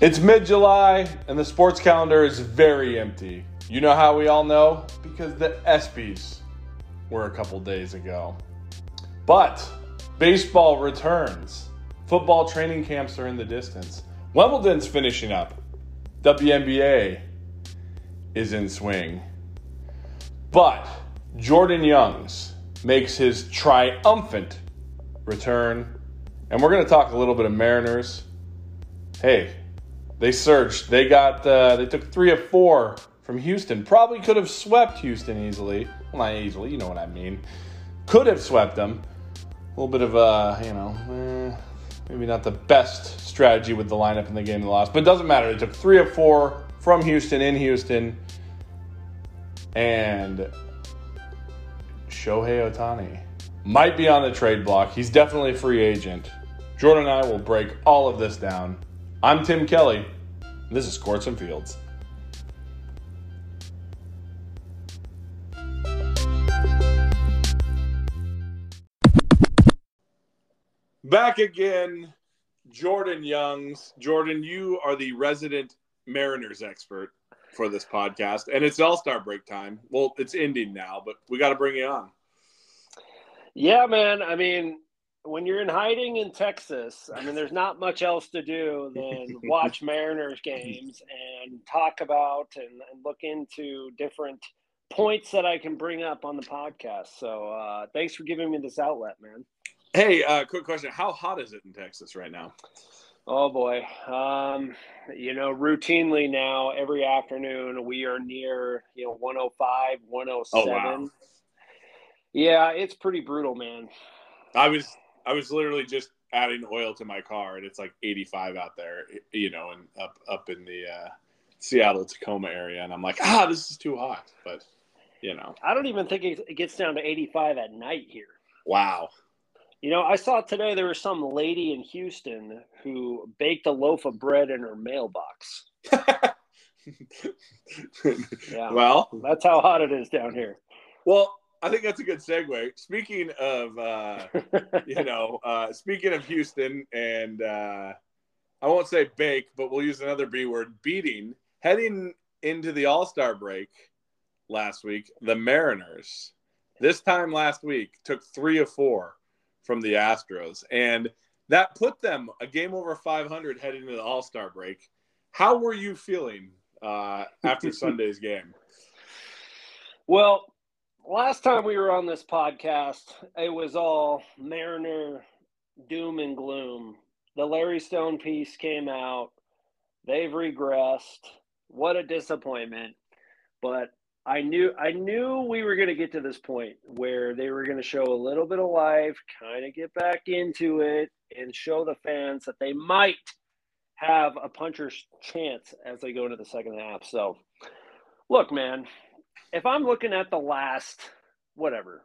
It's mid July and the sports calendar is very empty. You know how we all know? Because the ESPYs were a couple days ago. But baseball returns. Football training camps are in the distance. Wimbledon's finishing up. WNBA is in swing. But Jordan Youngs makes his triumphant return. And we're going to talk a little bit of Mariners. Hey, they surged. They got uh, they took three of four from Houston. Probably could have swept Houston easily. Well, not easily. You know what I mean. Could have swept them. A little bit of a you know eh, maybe not the best strategy with the lineup in the game they lost, but it doesn't matter. They took three of four from Houston in Houston, and Shohei Ohtani might be on the trade block. He's definitely a free agent. Jordan and I will break all of this down I'm Tim Kelly. This is Courts and Fields. Back again, Jordan Youngs. Jordan, you are the resident Mariners expert for this podcast, and it's All Star break time. Well, it's ending now, but we got to bring you on. Yeah, man. I mean, when you're in hiding in Texas, I mean, there's not much else to do than watch Mariners games and talk about and, and, look into different points that I can bring up on the podcast. So uh, thanks for giving me this outlet, man. Hey, uh, quick question: How hot is it in Texas right now? Oh boy, um, you know, routinely now every afternoon we are near you know 105, 107. Oh, wow. Yeah, it's pretty brutal, man. I was I was literally just adding oil to my car, and it's like 85 out there, you know, and up up in the uh, Seattle Tacoma area, and I'm like, ah, this is too hot. But you know, I don't even think it gets down to 85 at night here. Wow. You know, I saw today there was some lady in Houston who baked a loaf of bread in her mailbox. yeah. Well, that's how hot it is down here. Well, I think that's a good segue. Speaking of, uh, you know, uh, speaking of Houston, and uh, I won't say bake, but we'll use another B word, beating. Heading into the All Star break last week, the Mariners, this time last week, took three of four from the Astros, and that put them a game over 500 heading into the All Star break. How were you feeling uh, after Sunday's game? Well, last time we were on this podcast, it was all Mariner doom and gloom. The Larry Stone piece came out. They've regressed. What a disappointment. But I knew I knew we were going to get to this point where they were going to show a little bit of life, kind of get back into it and show the fans that they might have a puncher's chance as they go into the second half. So, look, man, if I'm looking at the last whatever,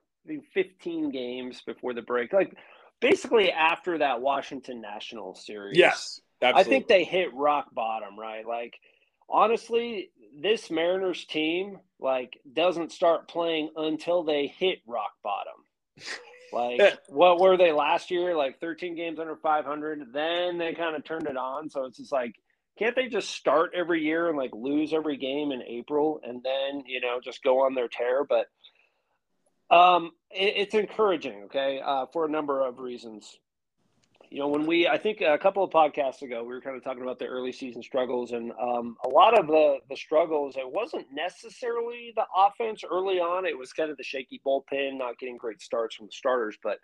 15 games before the break, like basically after that Washington National series. Yes. Absolutely. I think they hit rock bottom, right? Like honestly, this Mariners team like doesn't start playing until they hit rock bottom. Like what were they last year? Like 13 games under 500. Then they kind of turned it on. So it's just like can't they just start every year and like lose every game in April and then you know just go on their tear? But um, it, it's encouraging, okay, uh, for a number of reasons. You know, when we, I think a couple of podcasts ago, we were kind of talking about the early season struggles, and um, a lot of the the struggles. It wasn't necessarily the offense early on; it was kind of the shaky bullpen, not getting great starts from the starters, but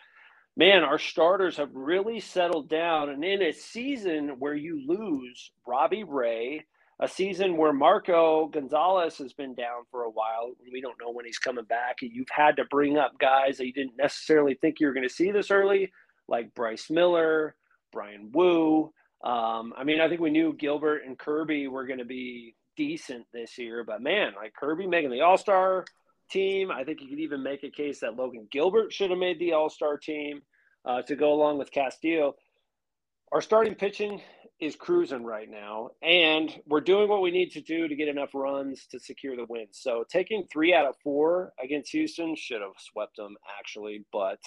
man, our starters have really settled down. And in a season where you lose Robbie Ray, a season where Marco Gonzalez has been down for a while, we don't know when he's coming back. You've had to bring up guys that you didn't necessarily think you were going to see this early, like Bryce Miller, Bryan Woo. Um, I mean, I think we knew Gilbert and Kirby were going to be decent this year, but man, like Kirby making the All Star team. I think you could even make a case that Logan Gilbert should have made the All Star team uh, to go along with Castillo. Our starting pitching is cruising right now, and we're doing what we need to do to get enough runs to secure the win. So taking three out of four against Houston should have swept them actually, but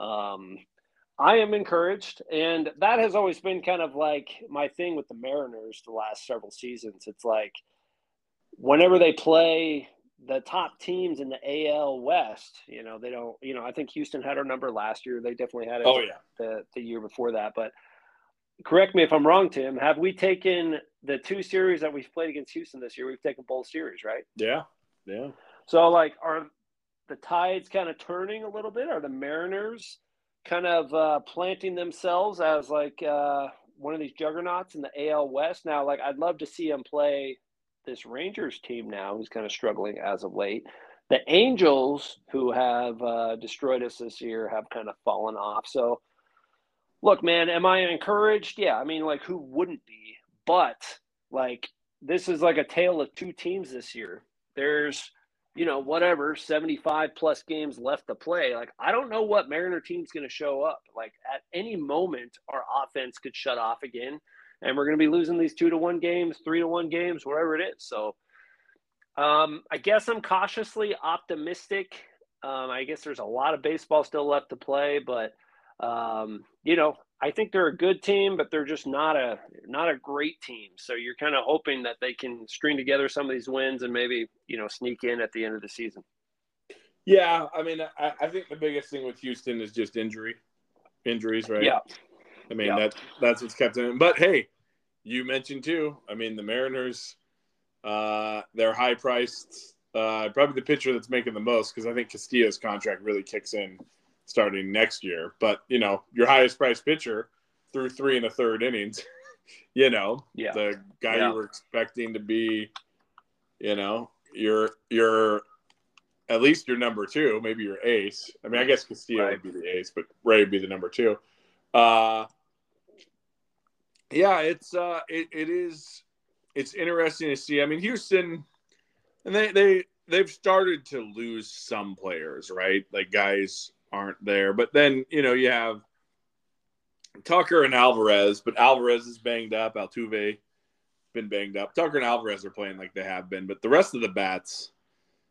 um, I am encouraged, and that has always been kind of like my thing with the Mariners the last several seasons. It's like whenever they play the top teams in the AL West, you know, they don't, you know, I think Houston had our number last year. They definitely had it oh, yeah. the, the year before that. But correct me if I'm wrong, Tim. Have we taken the two series that we've played against Houston this year? We've taken both series, right? Yeah. Yeah. So, like, are the tides kind of turning a little bit? Are the Mariners kind of uh, planting themselves as like uh, one of these juggernauts in the AL West? Now, like, I'd love to see them play this Rangers team now, who's kind of struggling as of late. The Angels, who have uh, destroyed us this year, have kind of fallen off. So, look, man, am I encouraged? Yeah, I mean, like, who wouldn't be? But like, this is like a tale of two teams this year. There's you know, whatever, 75 plus games left to play. Like, I don't know what Mariner team's going to show up. Like, at any moment, our offense could shut off again, and we're going to be losing these two to one games, three to one games, whatever it is. So, um, I guess I'm cautiously optimistic. Um, I guess there's a lot of baseball still left to play, but, um, you know, I think they're a good team, but they're just not a not a great team. So you're kind of hoping that they can string together some of these wins and maybe you know sneak in at the end of the season. Yeah, I mean, I, I think the biggest thing with Houston is just injury, injuries, right? Yeah. I mean yeah. that that's what's kept them. But hey, you mentioned too. I mean, the Mariners, uh, they're high priced. Uh, probably the pitcher that's making the most because I think Castillo's contract really kicks in starting next year. But you know, your highest priced pitcher through three and a third innings, you know, yeah. the guy yeah. you were expecting to be, you know, your your at least your number two, maybe your ace. I mean, I guess Castillo right. would be the ace, but Ray would be the number two. Uh, yeah, it's uh, it, it is it's interesting to see. I mean, Houston, and they they they've started to lose some players, right? Like guys aren't there. But then, you know, you have Tucker and Alvarez, but Alvarez is banged up. Altuve been banged up. Tucker and Alvarez are playing like they have been, but the rest of the bats,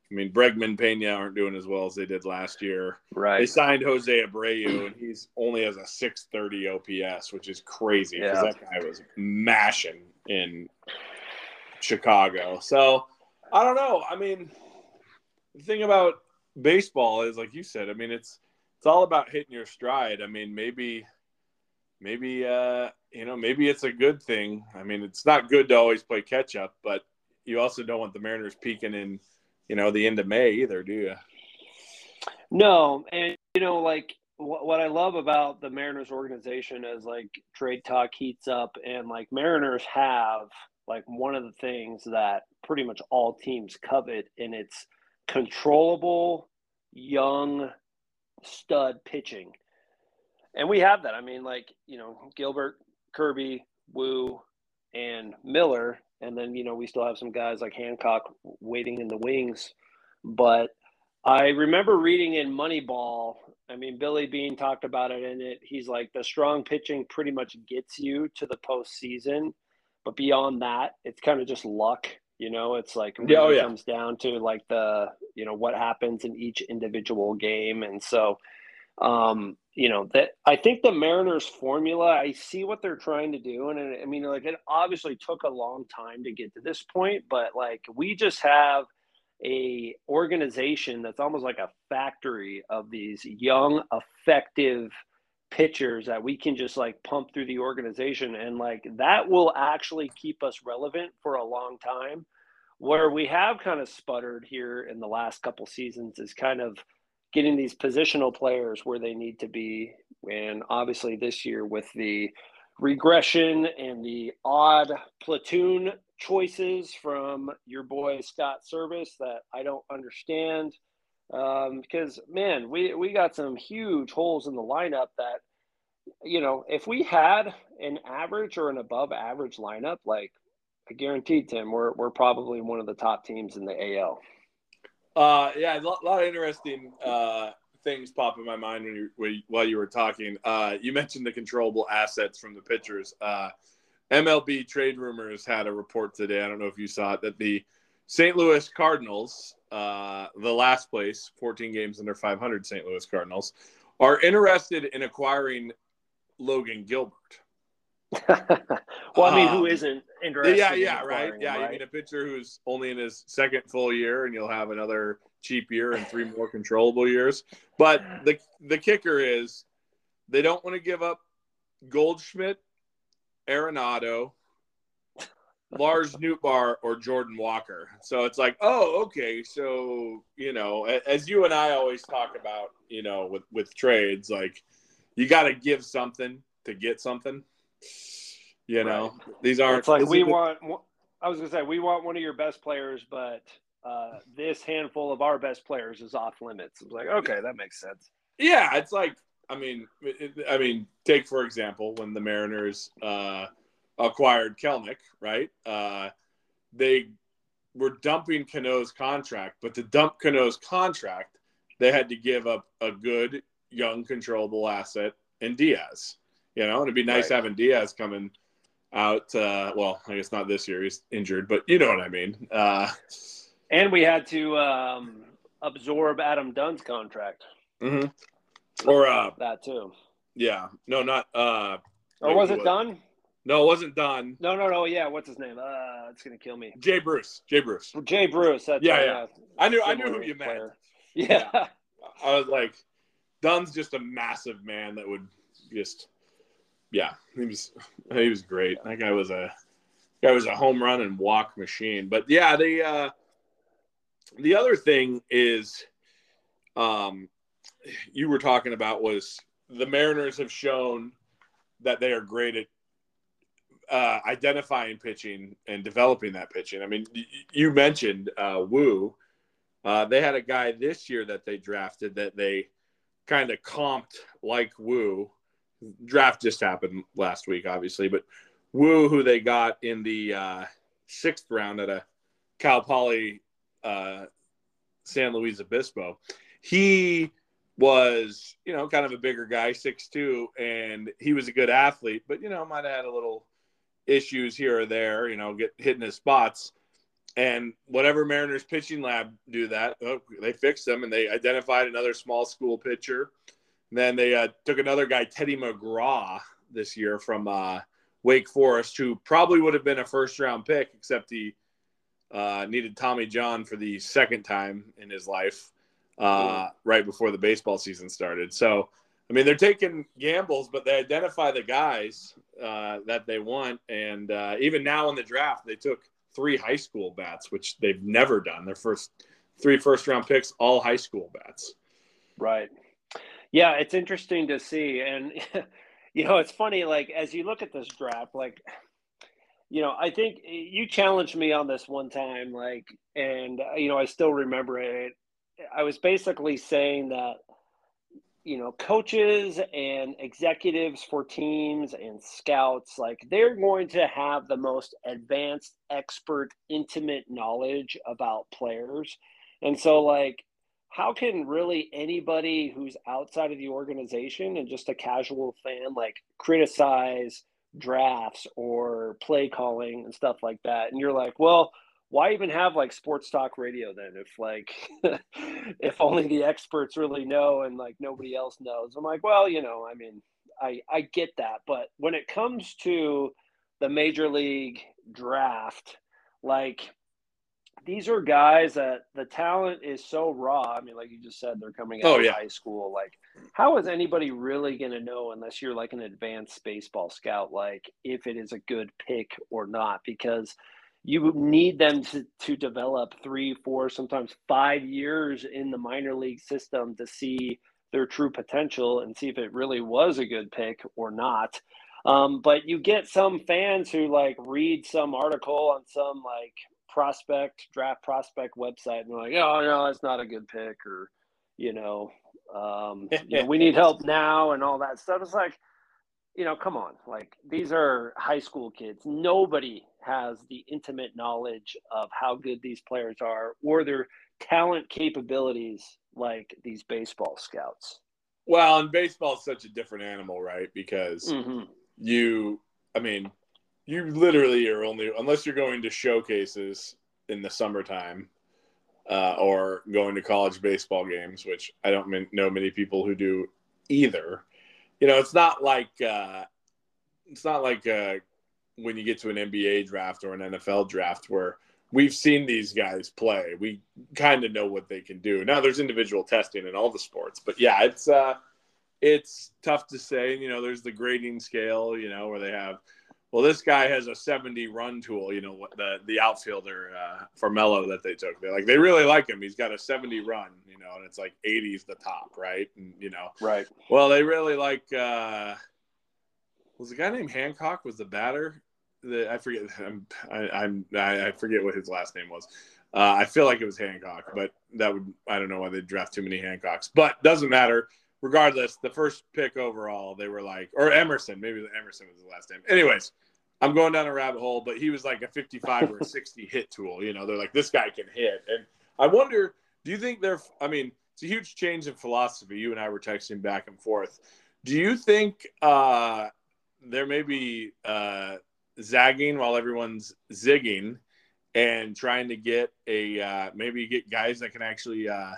I mean, Bregman, Pena aren't doing as well as they did last year. Right. They signed Jose Abreu, and he's only has a 630 OPS, which is crazy because yeah. that guy was mashing in Chicago. So I don't know. I mean, the thing about baseball is, like you said, I mean, it's it's all about hitting your stride. I mean, maybe, maybe, uh, you know, maybe it's a good thing. I mean, it's not good to always play catch up, but you also don't want the Mariners peaking in, you know, the end of May either, do you? No, and you know, like what, what I love about the Mariners organization is like trade talk heats up, and like Mariners have like one of the things that pretty much all teams covet, and it's controllable, young stud pitching. And we have that. I mean, like, you know, Gilbert, Kirby, Woo, and Miller. And then, you know, we still have some guys like Hancock waiting in the wings. But I remember reading in Moneyball, I mean, Billy Beane talked about it in it. He's like, the strong pitching pretty much gets you to the postseason. But beyond that, it's kind of just luck. You know, it's like oh, really oh, yeah. comes down to like the you know what happens in each individual game, and so um, you know that I think the Mariners formula. I see what they're trying to do, and I mean, like it obviously took a long time to get to this point, but like we just have a organization that's almost like a factory of these young, effective pitchers that we can just like pump through the organization and like that will actually keep us relevant for a long time where we have kind of sputtered here in the last couple seasons is kind of getting these positional players where they need to be and obviously this year with the regression and the odd platoon choices from your boy Scott Servais that I don't understand um, because man, we we got some huge holes in the lineup that you know if we had an average or an above average lineup, like I guarantee Tim, we're we're probably one of the top teams in the AL. Uh, yeah, a lot, lot of interesting uh, things pop in my mind when you when, while you were talking. Uh, you mentioned the controllable assets from the pitchers. Uh, MLB Trade Rumors had a report today. I don't know if you saw it that the St. Louis Cardinals uh, the last place, 14 games under 500 St. Louis Cardinals, are interested in acquiring Logan Gilbert. well, I mean, who um, isn't interested? Yeah, yeah, in right. Yeah, him, right? you mean a pitcher who's only in his second full year, and you'll have another cheap year and three more controllable years. But the the kicker is they don't want to give up Goldschmidt, Arenado, Lars Nootbaar, or Jordan Walker. So it's like, oh, okay. So you know, as you and I always talk about, you know, with with trades, like you got to give something to get something. You know, right. these aren't. It's like we want. I was gonna say we want one of your best players, but uh, this handful of our best players is off limits. It's like, okay, that makes sense. Yeah, it's like, I mean, it, I mean, take for example when the Mariners uh, acquired Kelenic, right? Uh, they were dumping Cano's contract, but to dump Cano's contract, they had to give up a good young controllable asset in Diaz. You know, and it'd be nice right. having Diaz coming out. Uh, well, I guess not this year; he's injured, but you know what I mean. Uh, and we had to um, absorb Adam Dunn's contract. Mm-hmm. Or uh, that too. Yeah. No, not. Uh, or was it done? No, it wasn't done. No, no, no. Yeah, what's his name? Uh, it's gonna kill me. Jay Bruce. Jay Bruce. Jay Bruce. That's yeah, yeah. I knew. I knew who you player. meant. Yeah. yeah. I was like, Dunn's just a massive man that would just yeah, he was he was great. That guy was a guy was a home run and walk machine. But yeah, the uh, the other thing is, um, you were talking about was the Mariners have shown that they are great at uh, identifying pitching and developing that pitching. I mean, you mentioned uh, Woo. Uh, they had a guy this year that they drafted that they kind of comped like Woo draft just happened last week, obviously, but Woo, who they got in the uh, sixth round at a Cal Poly uh, San Luis Obispo, he was, you know, kind of a bigger guy, six two, and he was a good athlete, but you know, might have had a little issues here or there, you know, get hitting his spots. And whatever Mariners pitching lab do that, oh, they fixed them and they identified another small school pitcher then they uh, took another guy, Teddy McGraw, this year from uh, Wake Forest, who probably would have been a first round pick, except he uh, needed Tommy John for the second time in his life uh, right before the baseball season started. So, I mean, they're taking gambles, but they identify the guys uh, that they want. And uh, even now in the draft, they took three high school bats, which they've never done. Their first three first round picks, all high school bats. Right. Yeah, it's interesting to see. And, you know, it's funny, like, as you look at this draft, like, you know, I think you challenged me on this one time, like, and, uh, you know, I still remember it. I was basically saying that, you know, coaches and executives for teams and scouts, like, they're going to have the most advanced, expert, intimate knowledge about players. And so, like, how can really anybody who's outside of the organization and just a casual fan like criticize drafts or play calling and stuff like that? And you're like well why even have like sports talk radio then if like if only the experts really know and like nobody else knows? I'm like well you know i mean i i get that but when it comes to the major league draft like these are guys that the talent is so raw. I mean, like you just said, they're coming out oh, yeah. of high school. Like, how is anybody really going to know unless you're like an advanced baseball scout, like if it is a good pick or not? Because you need them to, to develop three, four, sometimes five years in the minor league system to see their true potential and see if it really was a good pick or not. Um, but you get some fans who like read some article on some like prospect draft prospect website and they're like, oh no, that's not a good pick, or you know, um, you know, we need help now and all that stuff. It's like, you know, come on, like these are high school kids. Nobody has the intimate knowledge of how good these players are or their talent capabilities like these baseball scouts. Well, and baseball is such a different animal, right? Because mm-hmm. you, I mean, you literally are only unless you're going to showcases in the summertime uh, or going to college baseball games, which I don't know many people who do either. You know, it's not like uh, it's not like uh, when you get to an NBA draft or an NFL draft where we've seen these guys play. We kind of know what they can do. Now there's individual testing in all the sports, but yeah, it's uh it's tough to say. You know, there's the grading scale, you know, where they have well, this guy has a 70 run tool, you know, the the outfielder uh, Farmelo that they took. They like they really like him. He's got a 70 run, you know, and it's like 80's the top, right? And you know, right. Well, they really like uh was the guy named Hancock was the batter the I forget I'm I, I'm I forget what his last name was. Uh, I feel like it was Hancock, but that would I don't know why they draft too many Hancocks, but doesn't matter. Regardless, the first pick overall, they were like, or Emerson, maybe Emerson was the last name. Anyways, I'm going down a rabbit hole, but he was like a 55 or a 60 hit tool. You know, they're like, this guy can hit. And I wonder, do you think they're, I mean, it's a huge change in philosophy. You and I were texting back and forth. Do you think uh, there may be uh, zagging while everyone's zigging and trying to get a uh, maybe get guys that can actually uh,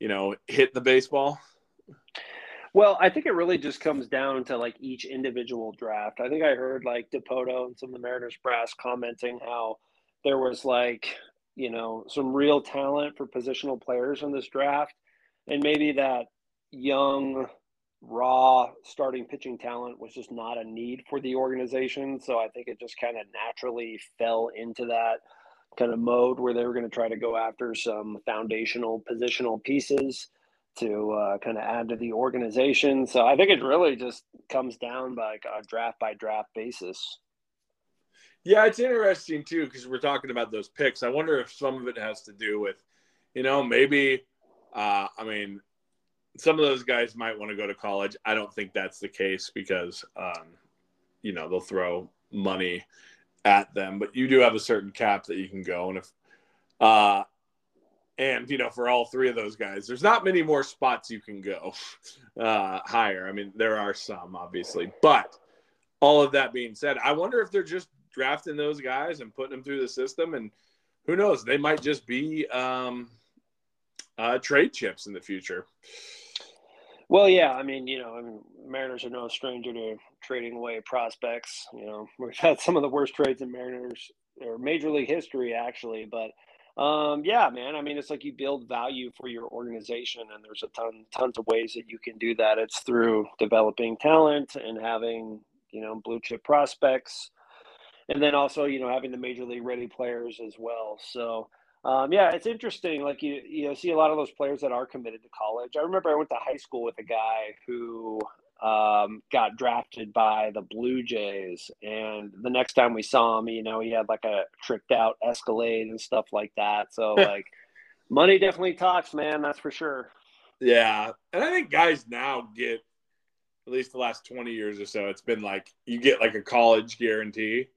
you know hit the baseball well i think it really just comes down to like each individual draft. I think i heard like Dipoto and some of the mariners brass commenting how there was like you know some real talent for positional players in this draft. And maybe that young raw starting pitching talent was just not a need for the organization. So I think it just kind of naturally fell into that kind of mode where they were going to try to go after some foundational positional pieces to uh, kind of add to the organization. So I think it really just comes down by like a draft by draft basis. Yeah, it's interesting too because we're talking about those picks. I wonder if some of it has to do with, you know, maybe. Uh, I mean, some of those guys might want to go to college. I don't think that's the case because, um, you know, they'll throw money at them, but you do have a certain cap that you can go. And if, uh, and you know, for all three of those guys, there's not many more spots you can go uh, higher. I mean, there are some obviously, but all of that being said, I wonder if they're just drafting those guys and putting them through the system, and who knows, they might just be um, uh, trade chips in the future. Well, yeah, I mean, you know, I mean, Mariners are no stranger to trading away prospects. You know, we've had some of the worst trades in Mariners or Major League history, actually. But um, yeah, man, I mean, it's like you build value for your organization, and there's a ton, tons of ways that you can do that. It's through developing talent and having, you know, blue chip prospects, and then also, you know, having the major league ready players as well. So um, yeah, it's interesting. Like you, you know, see a lot of those players that are committed to college. I remember I went to high school with a guy who um, got drafted by the Blue Jays, and the next time we saw him, you know, he had like a tricked out Escalade and stuff like that. So like, money definitely talks, man. That's for sure. Yeah, and I think guys now get at least the last twenty years or so. It's been like you get like a college guarantee.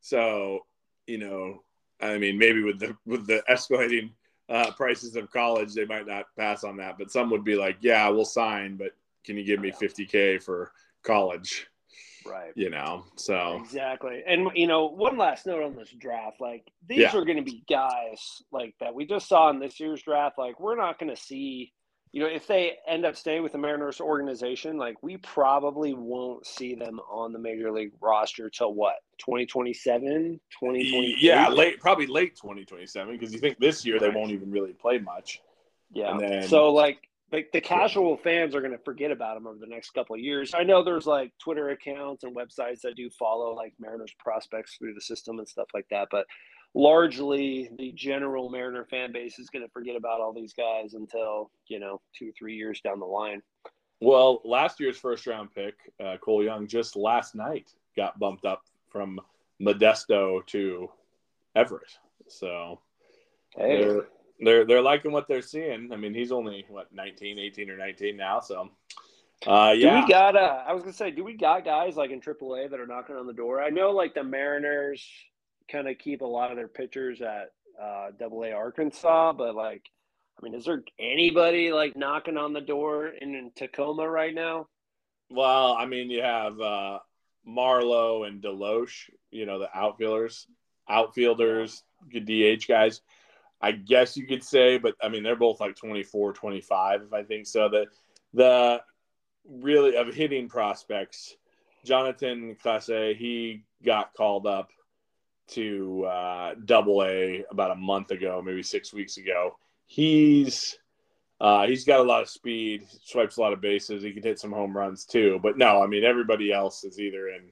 So you know I mean, maybe with the with the escalating uh, prices of college, they might not pass on that. But some would be like, "Yeah, we'll sign, but can you give me 50k for college?" Right. You know. So exactly, and you know, one last note on this draft: like these yeah. are going to be guys like that we just saw in this year's draft. Like we're not going to see you know, if they end up staying with the Mariners organization, like we probably won't see them on the major league roster till what 2027, 2020. Yeah, late, probably late 2027 because you think this year right. they won't even really play much. Yeah. Then, so like, like the casual fans are going to forget about them over the next couple of years. I know there's like Twitter accounts and websites that do follow like Mariners prospects through the system and stuff like that, but largely the general Mariner fan base is going to forget about all these guys until you know two three years down the line. Well, last year's first round pick, uh, Cole Young, just last night got bumped up from Modesto to Everett. So hey. They're they're liking what they're seeing. I mean, he's only what 19, 18 or 19 now, so uh, yeah. Do we got uh, I was gonna say, do we got guys like in AAA that are knocking on the door? I know like the Mariners kind of keep a lot of their pitchers at uh, Double A Arkansas, but like, I mean, is there anybody like knocking on the door in, in Tacoma right now? Well, I mean, you have uh, Marlowe and DeLoach, you know, the outfielders, outfielders, DH guys. I guess you could say, but I mean, they're both like 24, 25, if I think so. The, the, really of hitting prospects. Jonathan Clase, he got called up to uh, Double A about a month ago, maybe six weeks ago. He's uh, he's got a lot of speed, swipes a lot of bases. He can hit some home runs too. But no, I mean everybody else is either in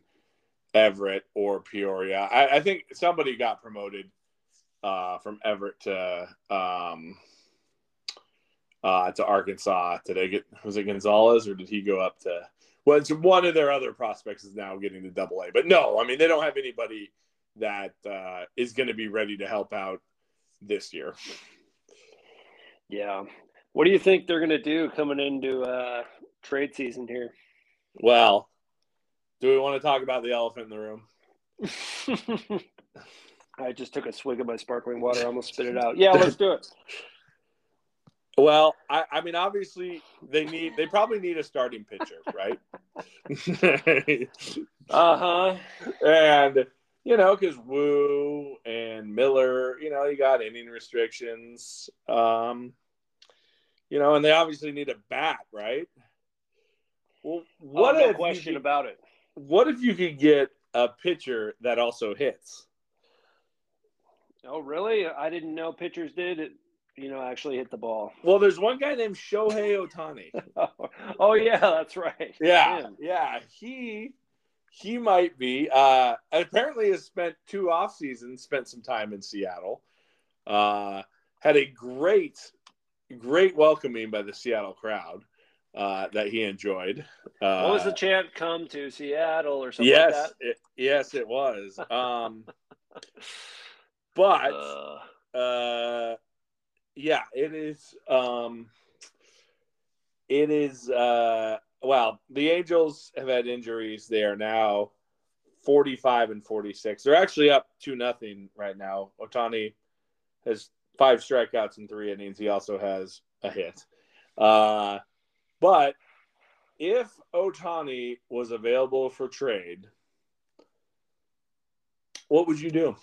Everett or Peoria. I, I think somebody got promoted uh, from Everett to um, uh, to Arkansas. Did they get was it Gonzalez or did he go up to? Well, it's one of their other prospects is now getting to Double A. But no, I mean they don't have anybody that uh, is going to be ready to help out this year. Yeah. What do you think they're going to do coming into uh, trade season here? Well, do we want to talk about the elephant in the room? I just took a swig of my sparkling water. Almost spit it out. Yeah, let's do it. Well, I, I mean, obviously they need they probably need a starting pitcher, right? uh huh. And you know, because Woo and Miller, you know, you got inning restrictions. Um, you know, and they obviously need a bat, right? Well, what oh, no question could, about it? What if you could get a pitcher that also hits? Oh, really? I didn't know pitchers did it. You know, actually hit the ball. Well, there's one guy named Shohei Ohtani. oh, yeah, that's right. Yeah, Him. yeah. He he might be. Uh, apparently, has spent two off seasons, spent some time in Seattle. Uh, had a great great welcoming by the Seattle crowd uh, that he enjoyed. Uh, what was the chant? Come to Seattle or something yes, like it, yes, it was. Um, but uh. uh, yeah, it is. Um, it is. Uh, well, the Angels have had injuries. They are now forty-five and forty-six. They're actually up two nothing right now. Ohtani has five strikeouts in three innings. He also has a hit. Uh, but if Ohtani was available for trade, what would you do?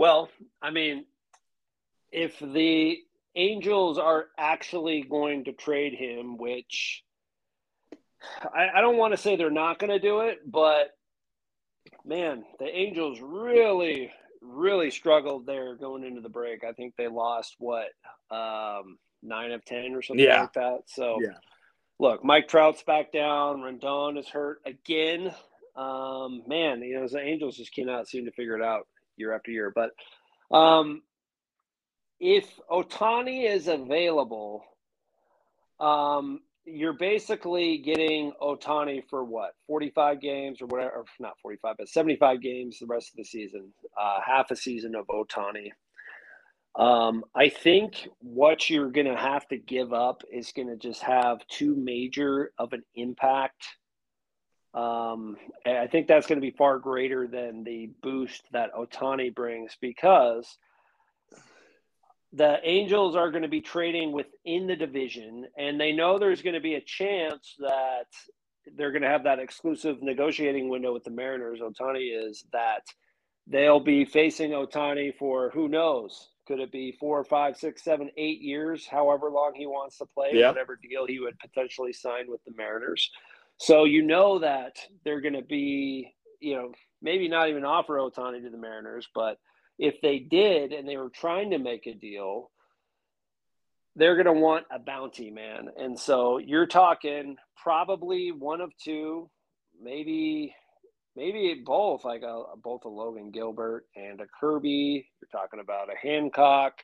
Well, I mean, if the Angels are actually going to trade him, which I, I don't want to say they're not going to do it, but man, the Angels really, really struggled there going into the break. I think they lost what um, nine of ten or something yeah. like that. So, yeah. look, Mike Trout's back down. Rendon is hurt again. Um, man, you know the Angels just cannot seem to figure it out year after year. But um, if Ohtani is available, um, you're basically getting Ohtani for what 45 games or whatever, not 45, but 75 games the rest of the season, uh, half a season of Ohtani. Um, I think what you're going to have to give up is going to just have too major of an impact. Um, I think that's going to be far greater than the boost that Ohtani brings because – the Angels are going to be trading within the division, and they know there's going to be a chance that they're going to have that exclusive negotiating window with the Mariners. Ohtani is that they'll be facing Ohtani for who knows? Could it be four, five, six, seven, eight years, however long he wants to play, yeah. whatever deal he would potentially sign with the Mariners? So you know that they're going to be, you know, maybe not even offer Ohtani to the Mariners, but – if they did and they were trying to make a deal, they're going to want a bounty, man. And so you're talking probably one of two, maybe maybe both, like a, both a Logan Gilbert and a Kirby. You're talking about a Hancock.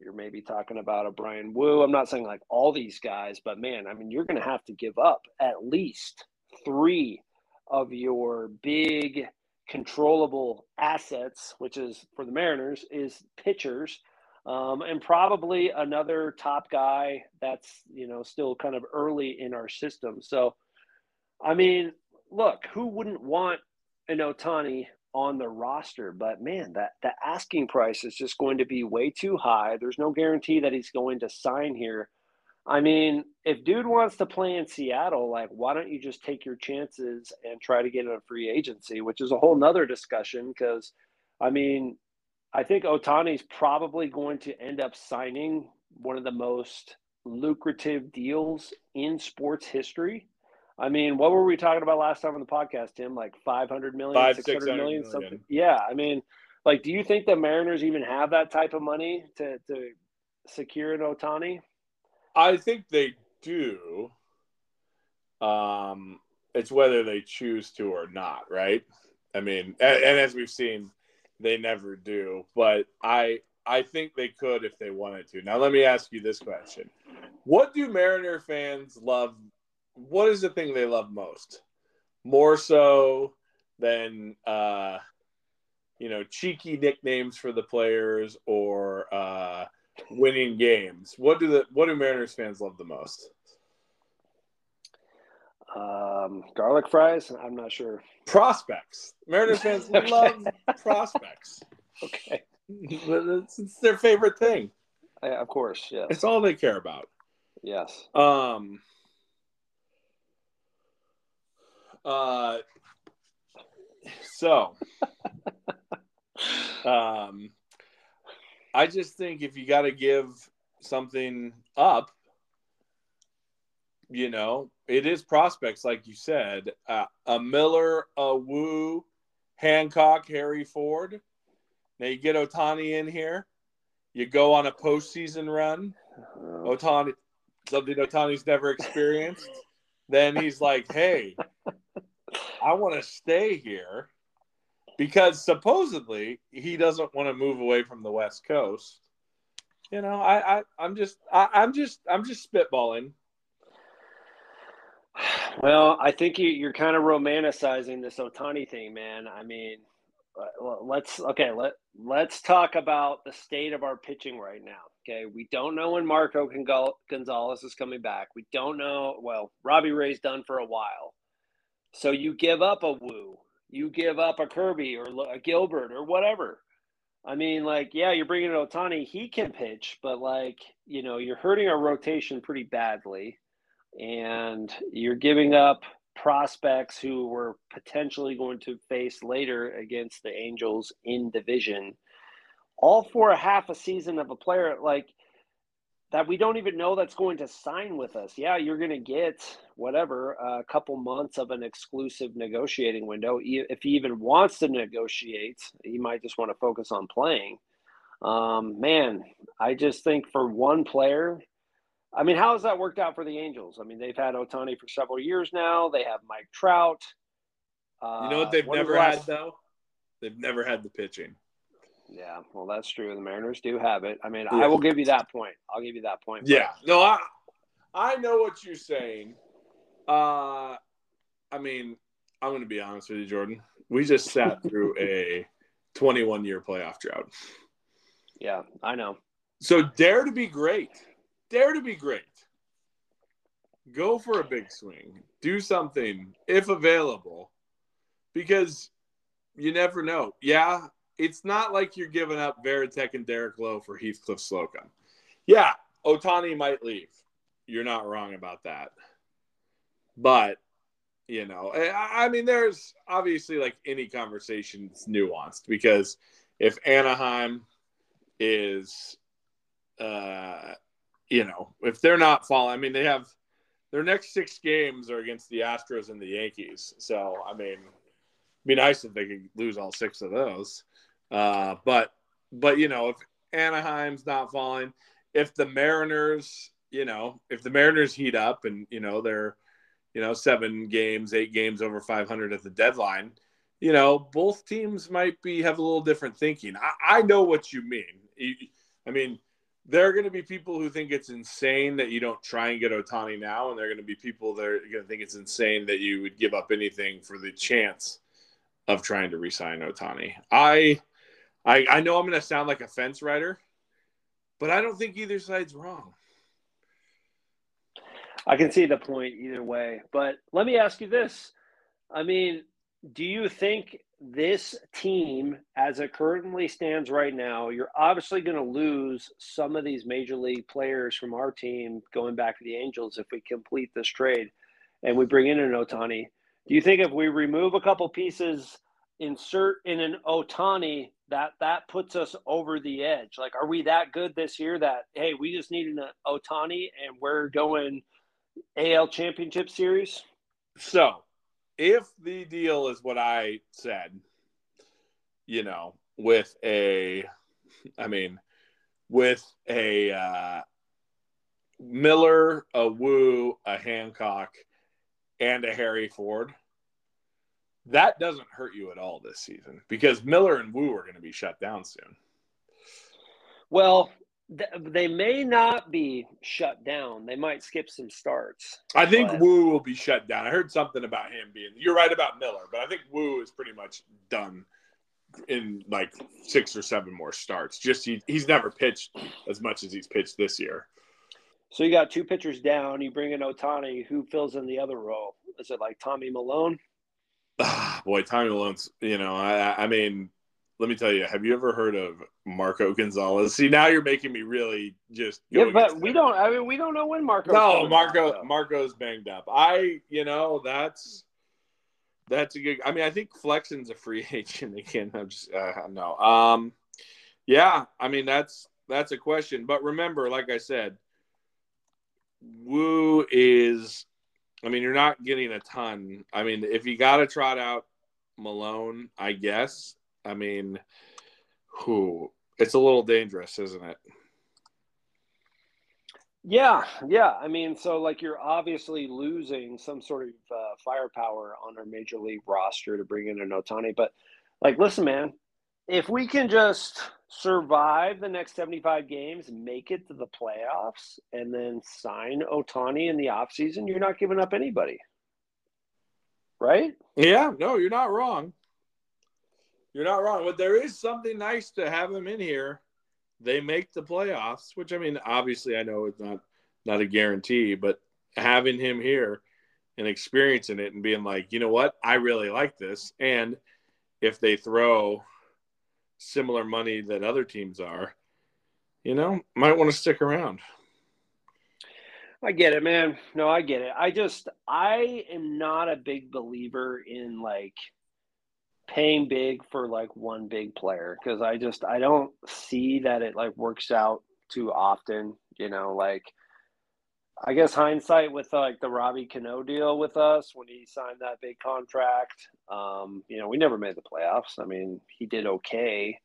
You're maybe talking about a Bryan Woo. I'm not saying like all these guys, but man, I mean, you're going to have to give up at least three of your big controllable assets, which is for the Mariners, is pitchers. Um, and probably another top guy that's you know still kind of early in our system. So, I mean, look, who wouldn't want an Ohtani on the roster? But man, that the asking price is just going to be way too high. There's no guarantee that he's going to sign here I mean, if dude wants to play in Seattle, like, why don't you just take your chances and try to get a free agency, which is a whole nother discussion. Because, I mean, I think Ohtani's probably going to end up signing one of the most lucrative deals in sports history. I mean, what were we talking about last time on the podcast, Tim? Like 500 million, Five, 600 600 million, million. something. Yeah. I mean, like, do you think the Mariners even have that type of money to, to secure an Ohtani? I think they do. Um, it's whether they choose to or not, right? I mean, and, and as we've seen, they never do. But I, I think they could if they wanted to. Now, let me ask you this question: What do Mariner fans love? What is the thing they love most? More so than uh, you know, cheeky nicknames for the players or uh, winning games. What do the what do Mariners fans love the most? Um, garlic fries? I'm not sure. Prospects. Mariners fans Okay. love prospects. Okay. it's, it's their favorite thing. Yeah, of course. Yes. It's all they care about. Yes. Um. Uh. So. Um. I just think if you got to give something up, you know, it is prospects, like you said. Uh, a Miller, a Woo, Hancock, Harry Ford. Now you get Ohtani in here. You go on a postseason run. Uh, Ohtani, something Ohtani's never experienced. then he's like, "Hey, I want to stay here because supposedly he doesn't want to move away from the West Coast." You know, I, I I'm just I, I'm just I'm just spitballing. Well, I think you, you're kind of romanticizing this Ohtani thing, man. I mean, uh, let's okay. Let let's talk about the state of our pitching right now. Okay, we don't know when Marco Gonzalez is coming back. We don't know. Well, Robbie Ray's done for a while, so you give up a Woo, you give up a Kirby or a Gilbert or whatever. I mean, like, yeah, you're bringing in Ohtani. He can pitch, but like, you know, you're hurting our rotation pretty badly and you're giving up prospects who were potentially going to face later against the Angels in division, all for a half a season of a player like that we don't even know that's going to sign with us. Yeah, you're going to get whatever a couple months of an exclusive negotiating window. If he even wants to negotiate, he might just want to focus on playing. Um, man, I just think for one player, I mean, how has that worked out for the Angels? I mean, they've had Ohtani for several years now. They have Mike Trout. Uh, You know what they've when never the had though? They've never had the pitching. Yeah, well, that's true. The Mariners do have it. I mean, Yeah. I will give you that point. I'll give you that point. Yeah. No, I I know what you're saying. Uh I mean, I'm gonna be honest with you, Jordan. We just sat through a 21 year playoff drought. yeah, I know. So dare to be great. Dare to be great. Go for a big swing. Do something if available. Because you never know. Yeah, it's not like you're giving up Varitek and Derek Lowe for Heathcliff Slocum. Yeah, Ohtani might leave. You're not wrong about that. But, you know, I mean, there's obviously like any conversation, it's nuanced because if Anaheim is uh, you know, if they're not falling, I mean, they have their next six games are against the Astros and the Yankees. So, I mean, it'd be nice if they could lose all six of those. Uh, but, but you know, if Anaheim's not falling, if the Mariners, you know, if the Mariners heat up and you know they're, you know, seven games, eight games over 500 at the deadline, you know, both teams might be have a little different thinking. I, I know what you mean. I mean, there are going to be people who think it's insane that you don't try and get Ohtani now, and there are going to be people that are going to think it's insane that you would give up anything for the chance of trying to re-sign Ohtani. I, I, I know I'm going to sound like a fence rider, but I don't think either side's wrong. I can see the point either way. But let me ask you this. I mean, do you think this team, as it currently stands right now, you're obviously going to lose some of these major league players from our team going back to the Angels if we complete this trade and we bring in an Ohtani? Do you think if we remove a couple pieces insert in an Ohtani that that puts us over the edge. Like, are we that good this year that hey, we just need an Ohtani and we're going AL Championship Series? So, if the deal is what I said, you know, with a, I mean, with a uh, Miller, a Woo, a Hancock, and a Harry Ford, that doesn't hurt you at all this season because Miller and Woo are going to be shut down soon. Well, th- they may not be shut down. They might skip some starts. I think but... Woo will be shut down. I heard something about him being. You're right about Miller, but I think Woo is pretty much done in like six or seven more starts. Just he, he's never pitched as much as he's pitched this year. So you got two pitchers down. You bring in Ohtani, Who fills in the other role? Is it like Tommy Milone? Ah, boy, Tommy Milone's. You know, I, I mean, let me tell you. Have you ever heard of Marco Gonzalez? See, now you're making me really just. Yeah, but we don't. I mean, we don't know when Marco. No, Marco. Marco's banged up. I, you know, that's that's a good. I mean, I think Flexen's a free agent again. I'm just uh, no. Um, yeah, I mean that's that's a question. But remember, like I said, Woo is. I mean, you're not getting a ton. I mean, if you got to trot out Milone, I guess. I mean, who? It's a little dangerous, isn't it? Yeah, yeah. I mean, so like you're obviously losing some sort of uh, firepower on our major league roster to bring in an Ohtani. But like, listen, man, if we can just survive the next 75 games, make it to the playoffs, and then sign Ohtani in the offseason, you're not giving up anybody. Right? Yeah, no, you're not wrong. You're not wrong. But there is something nice to have him in here they make the playoffs, which I mean, obviously, I know it's not not a guarantee, but having him here and experiencing it and being like, you know what, I really like this, and if they throw similar money that other teams are, you know, might want to stick around. I get it, man. No, I get it. I just I am not a big believer in like paying big for like one big player because I just I don't see that it like works out too often. You know, like I guess hindsight with like the Robbie Cano deal with us when he signed that big contract. Um, you know, we never made the playoffs. I mean, he did okay,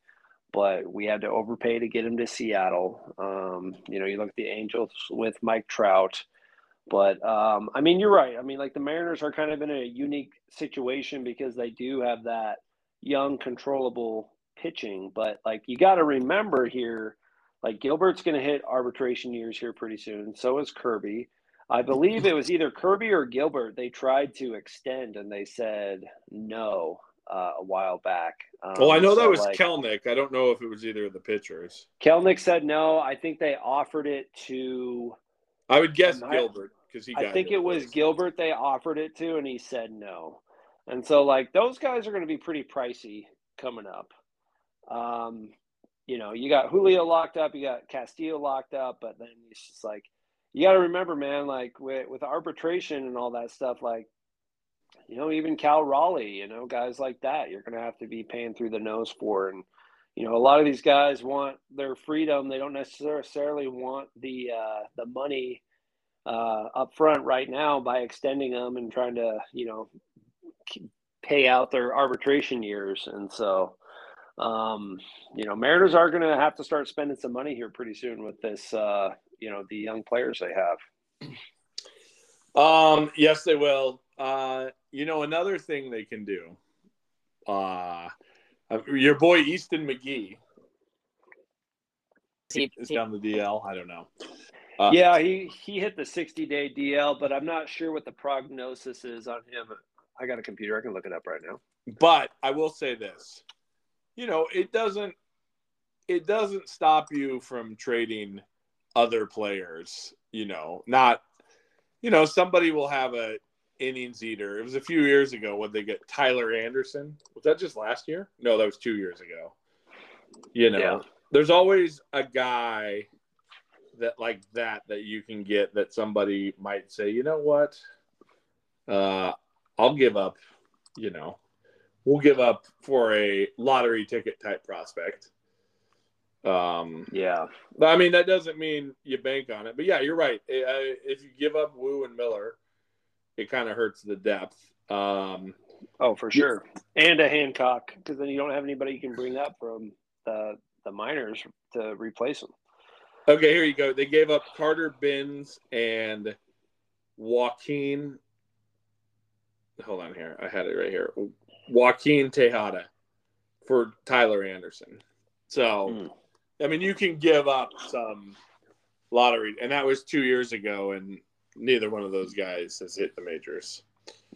but we had to overpay to get him to Seattle. Um, you know, you look at the Angels with Mike Trout. But um, I mean, you're right. I mean, like the Mariners are kind of in a unique situation because they do have that young, controllable pitching. But like you got to remember here, like Gilbert's going to hit arbitration years here pretty soon. So is Kirby. I believe it was either Kirby or Gilbert. They tried to extend and they said no uh, a while back. Um, well, I know so that was like, Kelenic. I don't know if it was either of the pitchers. Kelenic said no. I think they offered it to. I would guess Gilbert because he. Got. I think it was Gilbert they offered it to, and he said no. And so, like, those guys are going to be pretty pricey coming up. Um, you know, you got Julio locked up, you got Castillo locked up, but then it's just like, you got to remember, man, like with, with arbitration and all that stuff, like, you know, even Cal Raleigh, you know, guys like that, you're going to have to be paying through the nose for. And, you know, a lot of these guys want their freedom. They don't necessarily want the, uh, the money uh, up front right now by extending them and trying to, you know, pay out their arbitration years. And so, um, you know, Mariners are going to have to start spending some money here pretty soon with this, uh, you know, the young players they have. Um, yes, they will. Uh, you know, another thing they can do, uh, your boy Easton McGee is down the DL. I don't know. Uh, yeah, he he hit the 60 day DL, but I'm not sure what the prognosis is on him. I got a computer. I can look it up right now. But I will say this. You know, it doesn't it doesn't stop you from trading other players, you know. Not you know, somebody will have a innings eater. It was a few years ago when they get Tyler Anderson. Was that just last year? No, that was 2 years ago. You know, yeah. there's always a guy that like that that you can get that somebody might say, "You know what? Uh I'll give up, you know, we'll give up for a lottery ticket type prospect. Um, yeah, I mean that doesn't mean you bank on it, but yeah, you're right. If you give up Woo and Miller, it kind of hurts the depth. Um, oh, for sure, and a Hancock because then you don't have anybody you can bring up from the the minors to replace them. Okay, here you go. They gave up Carter Bins and Joaquin. Hold on here. I had it right here. Joaquin Tejeda for Tyler Anderson. So, mm. I mean, you can give up some lottery, and that was two years ago, and neither one of those guys has hit the majors.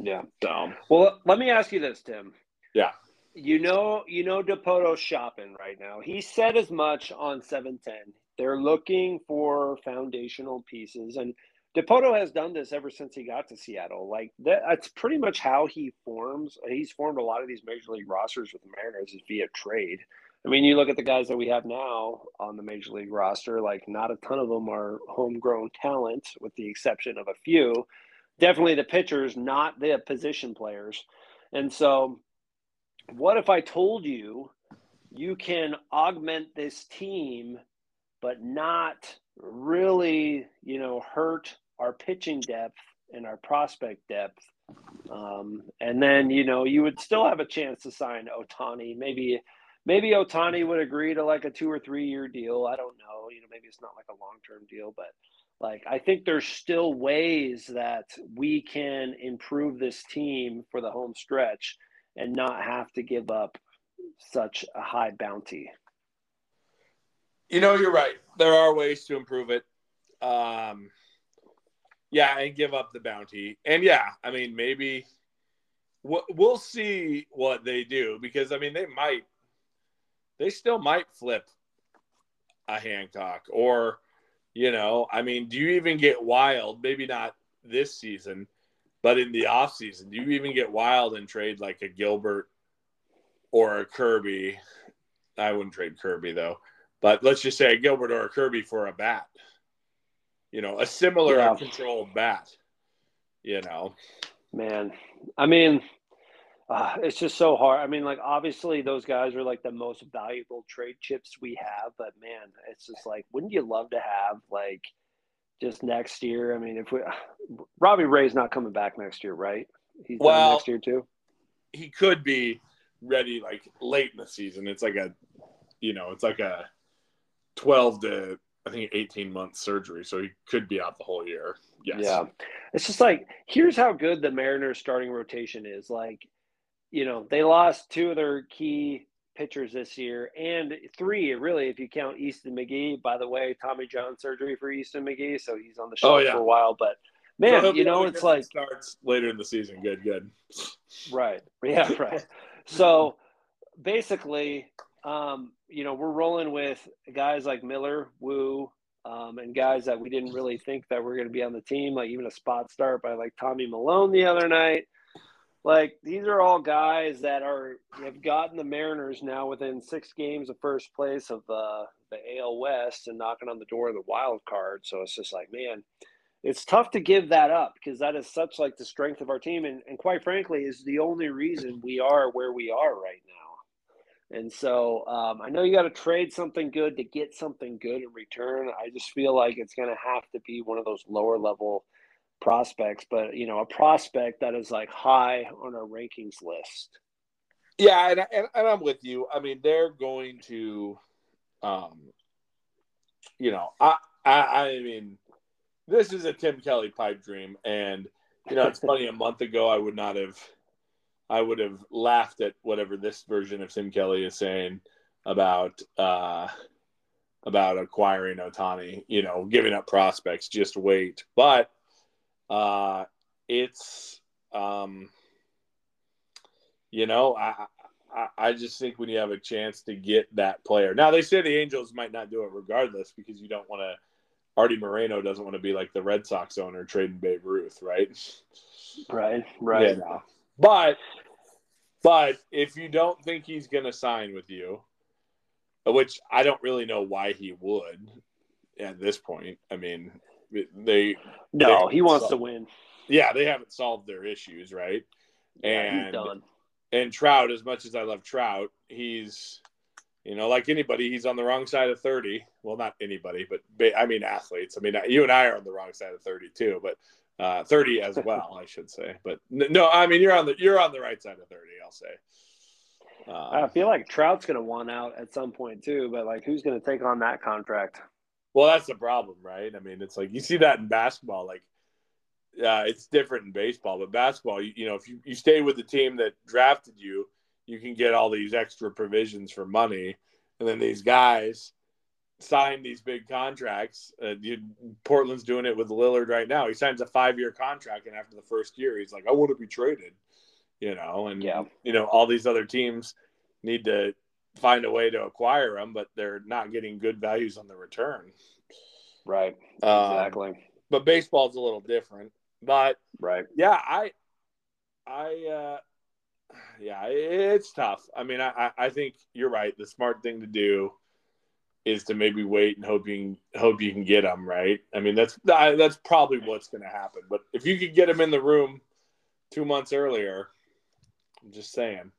Yeah. So, well, let me ask you this, Tim. Yeah. You know, you know, Dipoto's shopping right now. He said as much on seven ten. They're looking for foundational pieces, and Dipoto has done this ever since he got to Seattle. Like that, that's pretty much how he forms. He's formed a lot of these major league rosters with the Mariners is via trade. I mean, you look at the guys that we have now on the major league roster. Like, not a ton of them are homegrown talent, with the exception of a few. Definitely the pitchers, not the position players. And so, what if I told you you can augment this team but not really, you know, hurt our pitching depth and our prospect depth. Um, and then, you know, you would still have a chance to sign Ohtani. Maybe, maybe Ohtani would agree to like a two or three year deal. I don't know. You know, maybe it's not like a long term deal, but like I think there's still ways that we can improve this team for the home stretch and not have to give up such a high bounty. You know, you're right. There are ways to improve it. Um, yeah, and give up the bounty. And yeah, I mean, maybe we'll see what they do because I mean, they might, they still might flip a Hancock or, you know, I mean, do you even get wild? Maybe not this season, but in the off season, do you even get wild and trade like a Gilbert or a Kirby? I wouldn't trade Kirby though. But let's just say a Gilbert or a Kirby for a bat. You know, a similar yeah. controlled bat. You know, man. I mean, uh, it's just so hard. I mean, like obviously those guys are like the most valuable trade chips we have, but man, it's just like, wouldn't you love to have like just next year? I mean, if we Robbie Ray's not coming back next year, right? He's well, next year too. He could be ready like late in the season. It's like a, you know, it's like a 12 to I think 18 month surgery, so he could be out the whole year. Yes. Yeah. It's just like here's how good the Mariners starting rotation is. Like, you know, they lost two of their key pitchers this year and three really if you count Easton McGee. By the way, Tommy John surgery for Easton McGee, so he's on the oh, show oh, yeah. for a while. But man, so you know, it's like starts later in the season. Good, good. Right. Yeah, right. so basically, um, you know, we're rolling with guys like Miller, Woo, um, and guys that we didn't really think that were going to be on the team, like even a spot start by like Tommy Milone the other night. Like these are all guys that are have gotten the Mariners now within six games of first place of uh, the AL West and knocking on the door of the wild card. So it's just like, man, it's tough to give that up because that is such like the strength of our team, and, and quite frankly, is the only reason we are where we are right now. And so um, I know you got to trade something good to get something good in return. I just feel like it's going to have to be one of those lower level prospects, but you know, a prospect that is like high on our rankings list. Yeah, and, and, and I'm with you. I mean, they're going to, um, you know, I, I I mean, this is a Tim Kelly pipe dream, and you know, it's funny. A month ago, I would not have I would have laughed at whatever this version of Tim Kelly is saying about uh, about acquiring Ohtani. You know, giving up prospects. Just wait. But uh, it's um, you know, I, I I just think when you have a chance to get that player. Now they say the Angels might not do it regardless because you don't want to. Artie Moreno doesn't want to be like the Red Sox owner trading Babe Ruth, right? Right, right. Yeah, but but if you don't think he's going to sign with you, which I don't really know why he would at this point. I mean, they no, they he wants solved, to win. Yeah, they haven't solved their issues, right? Yeah, and and Trout, as much as I love Trout, he's you know, like anybody, he's on the wrong side of 30. Well, not anybody, but I mean athletes. I mean, you and I are on the wrong side of 30 too, but uh, 30 as well, I should say. But no, I mean, you're on the you're on the right side of 30, I'll say. Um, I feel like Trout's going to want out at some point too, but like, who's going to take on that contract? Well, that's the problem, right? I mean, it's like you see that in basketball, like. Uh, it's different in baseball, but basketball, you, you know, if you, you stay with the team that drafted you, you can get all these extra provisions for money, and then these guys sign these big contracts. Uh, you, Portland's doing it with Lillard right now. He signs a five-year contract, and after the first year, he's like, "I want to be traded," you know. And yeah. you know, all these other teams need to find a way to acquire him, but they're not getting good values on the return. Right. Um, exactly. Um, but baseball's a little different. But right. Yeah, I, I, uh, yeah, it's tough. I mean, I, I think you're right. The smart thing to do is to maybe wait and hope you can, hope you can get them right. I mean, that's that's probably what's going to happen. But if you could get them in the room two months earlier, I'm just saying.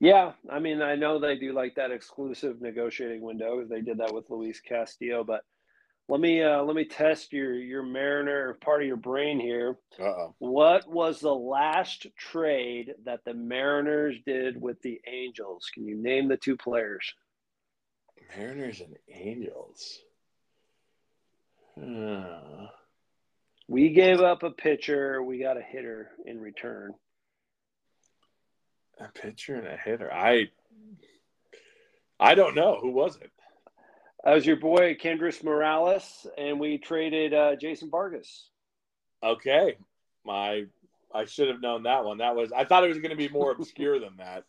Yeah, I mean, I know they do like that exclusive negotiating window. They did that with Luis Castillo, but let me uh, let me test your your Mariner part of your brain here. Uh-oh. What was the last trade that the Mariners did with the Angels? Can you name the two players? Mariners and Angels. Uh. We gave up a pitcher. We got a hitter in return. A pitcher and a hitter. I I don't know. Who was it? That was your boy Kendrys Morales, and we traded uh, Jason Vargas. Okay, my I should have known that one. That was I thought it was going to be more obscure than that.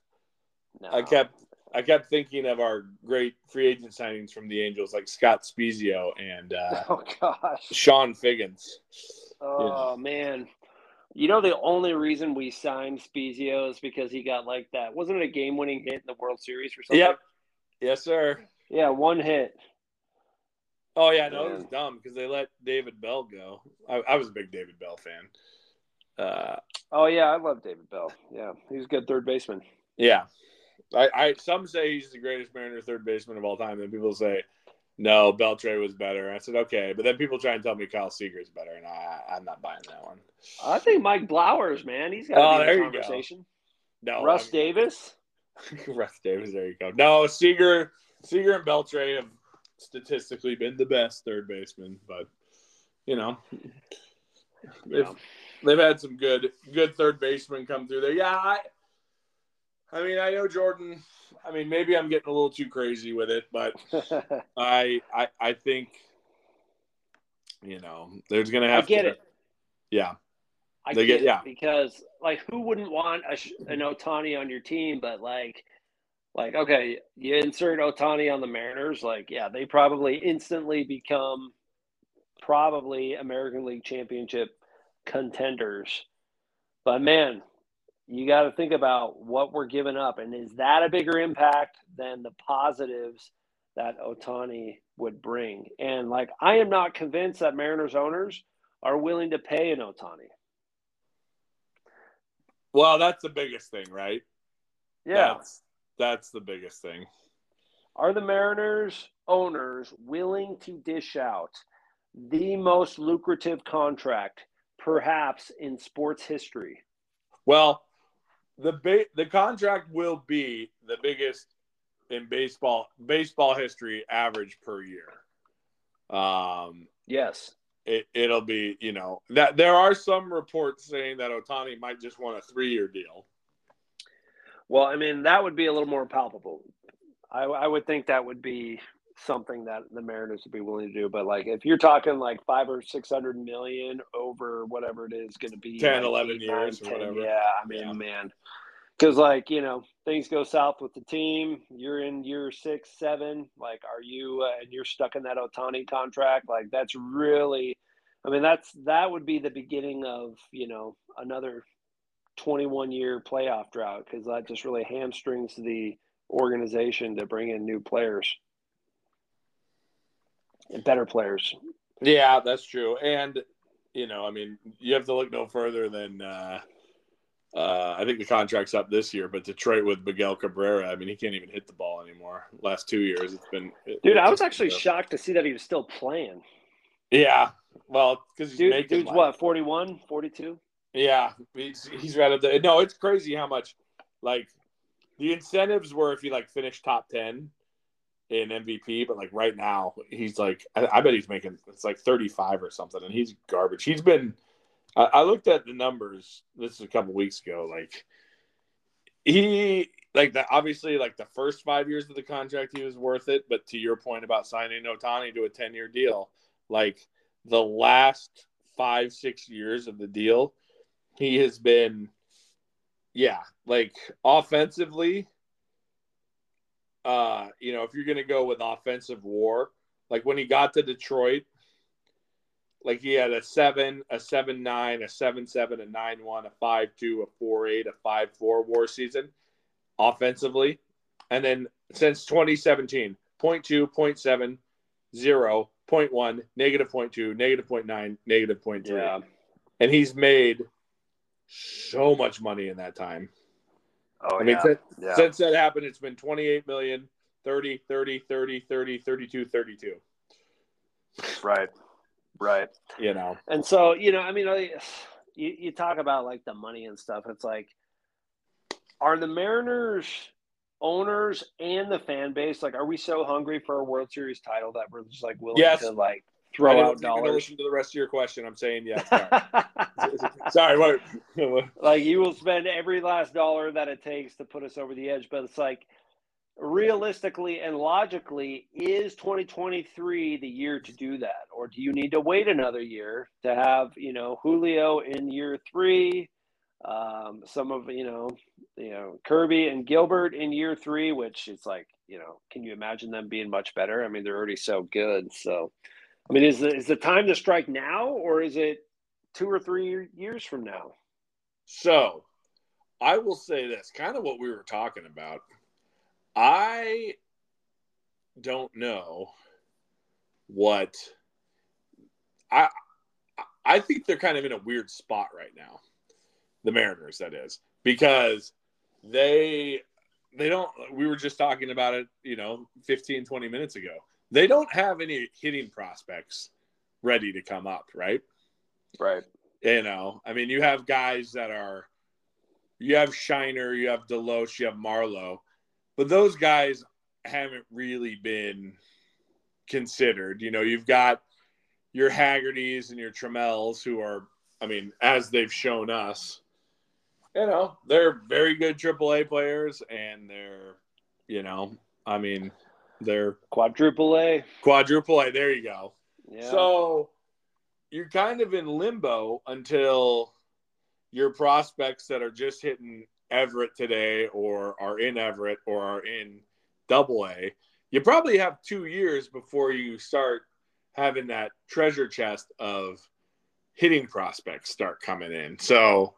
No. I kept I kept thinking of our great free agent signings from the Angels, like Scott Spiezio and uh, oh gosh, Chone Figgins. Oh man, you know the only reason we signed Spiezio is because he got like that. Wasn't it a game-winning hit in the World Series or something? Yep. Yes, sir. Yeah, one hit. Oh yeah, no, it was dumb because they let David Bell go. I, I, was a big David Bell fan. Uh, oh yeah, I love David Bell. Yeah, he's a good third baseman. Yeah, I, I some say he's the greatest Mariner third baseman of all time, and people say no, Beltre was better. I said okay, but then people try and tell me Kyle Seager is better, and I, I'm not buying that one. I think Mike Blowers, man, he's got oh, there the conversation. No, Russ I mean, Davis. Russ Davis, there you go. No, Seager, Seager and Beltre have statistically been the best third baseman, but you know, they've, they've had some good good third basemen come through there. Yeah, I, I mean, I know Jordan. I mean, maybe I'm getting a little too crazy with it, but I, I, I think, you know, there's gonna have I get to, it. Yeah, I they get, get yeah because like who wouldn't want a, an Ohtani on your team, but like like okay you insert Ohtani on the mariners like yeah they probably instantly become probably american league championship contenders but man you got to think about what we're giving up and is that a bigger impact than the positives that Ohtani would bring and like i am not convinced that mariners owners are willing to pay an Ohtani. well that's the biggest thing right yeah that's that's the biggest thing. Are the Mariners owners willing to dish out the most lucrative contract, perhaps in sports history? Well, the ba- the contract will be the biggest in baseball baseball history average per year. Um, yes, it, it'll be you know that there are some reports saying that Ohtani might just want a three year deal. Well, I mean, that would be a little more palpable. I, I would think that would be something that the Mariners would be willing to do. But like, if you're talking like five or six hundred million over whatever it is going to be 10, like 11 years 10, or whatever. Yeah, I mean, yeah. man, because like you know things go south with the team. You're in year six, seven. Like, are you uh, and you're stuck in that Ohtani contract? Like, that's really. I mean, that's that would be the beginning of you know another 21 year playoff drought because that just really hamstrings the organization to bring in new players and better players. Yeah, that's true. And, you know, I mean, you have to look no further than uh, Uh, I think the contract's up this year, but Detroit with Miguel Cabrera, I mean, he can't even hit the ball anymore. Last two years, it's been. It, dude, I was actually shocked to see that he was still playing. Yeah, well, because he's Dude, making dude's like, what 41, 42? Yeah, he's he's right up there. No, it's crazy how much like the incentives were if you like finish top ten in MVP, but like right now he's like I, I bet he's making it's like thirty five or something, and he's garbage. He's been I, I looked at the numbers. This is a couple weeks ago. Like he like that obviously like the first five years of the contract he was worth it, but to your point about signing Ohtani to a ten year deal, like the last five six years of the deal, he has been yeah like offensively uh you know if you're gonna go with offensive war like when he got to detroit like he had a seven, a seven nine, a seven seven, a nine one, a five two, a four eight, a five four war season offensively. And then since 2017, 0.2, 0.7, 0, 0.1, negative 0.2, negative 0.9, negative 0.3. Yeah. And he's made so much money in that time. Oh, I mean, yeah. since, yeah. since that happened, it's been 28 million, 30, 30, 30, 30, 32, 32. right. Right. You know, And so, you know, I mean, you, you talk about like the money and stuff. It's like, are the Mariners owners and the fan base like, are we so hungry for a World Series title that we're just like willing Yes. to like I throw didn't out think you were gonna dollars? Listen to the rest of your question. I'm saying yes. Sorry. Sorry. What? like you will spend every last dollar that it takes to put us over the edge, but it's like realistically and logically, is 2023 the year to do that, or do you need to wait another year to have you know Julio in year three? Um, some of you know, you know Kirby and Gilbert in year three, which is like you know, can you imagine them being much better? I mean, they're already so good. So, I mean, is the, is the time to strike now, or is it two or three years from now? So, I will say this kind of what we were talking about. I don't know what I I think they're kind of in a weird spot right now. The Mariners that is because they they don't we were just talking about it, you know, 15 20 minutes ago. They don't have any hitting prospects ready to come up, right? Right. You know, I mean, you have guys that are, you have Shiner, you have DeLoach, you have Marlowe, but those guys haven't really been considered. You know, you've got your Haggertys and your Trammells who are, I mean, as they've shown us, you know, they're very good AAA players and they're, you know, I mean, they're Quadruple A. quadruple A. There you go. Yeah. So you're kind of in limbo until your prospects that are just hitting Everett today or are in Everett or are in double A. You probably have two years before you start having that treasure chest of hitting prospects start coming in. So,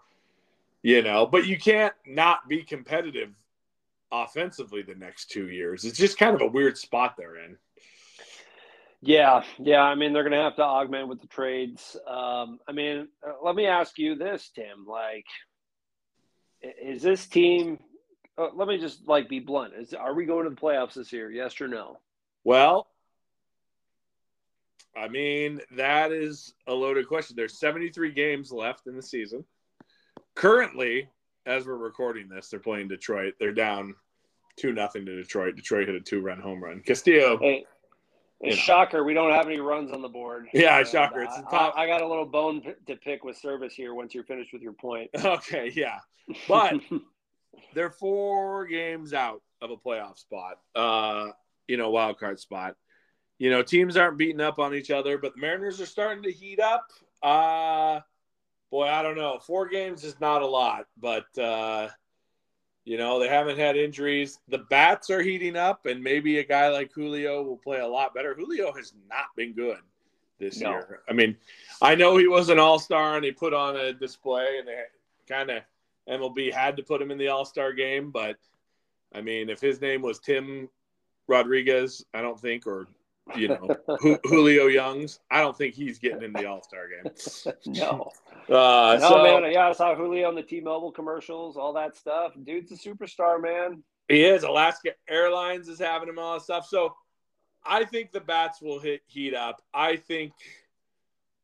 you know, but you can't not be competitive offensively the next two years. It's just kind of a weird spot they're in. yeah, yeah. I mean, they're going to have to augment with the trades. Um, I mean, uh, let me ask you this, Tim. Like, is this team? Uh, let me just like be blunt. Is are we going to the playoffs this year? Yes or no? Well, I mean, that is a loaded question. There's 73 games left in the season. Currently, as we're recording this, they're playing Detroit. They're down two nothing to Detroit. Detroit hit a two run home run. Castillo, Hey, know. shocker, we don't have any runs on the board. Yeah, And shocker. It's I, the top- I, I got a little bone p- to pick with Servais here. Once you're finished with your point, okay, yeah, but they're four games out of a playoff spot. Uh, you know, wild card spot. You know, teams aren't beating up on each other, but the Mariners are starting to heat up. Uh boy, I don't know. Four games is not a lot, but uh you know, they haven't had injuries. The bats are heating up, and maybe a guy like Julio will play a lot better. Julio has not been good this No. year. I mean, I know he was an all star and he put on a display, and they kind of MLB had to put him in the All Star game, but I mean, if his name was Tim Rodriguez, I don't think, or you know Julio Youngs. I don't think he's getting in the All Star game. no. Uh, no, so, man. Yeah, I saw Julio on the T-Mobile commercials, all that stuff. Dude's a superstar, man. He is. Alaska Airlines is having him all that stuff. So I think the bats will hit heat up. I think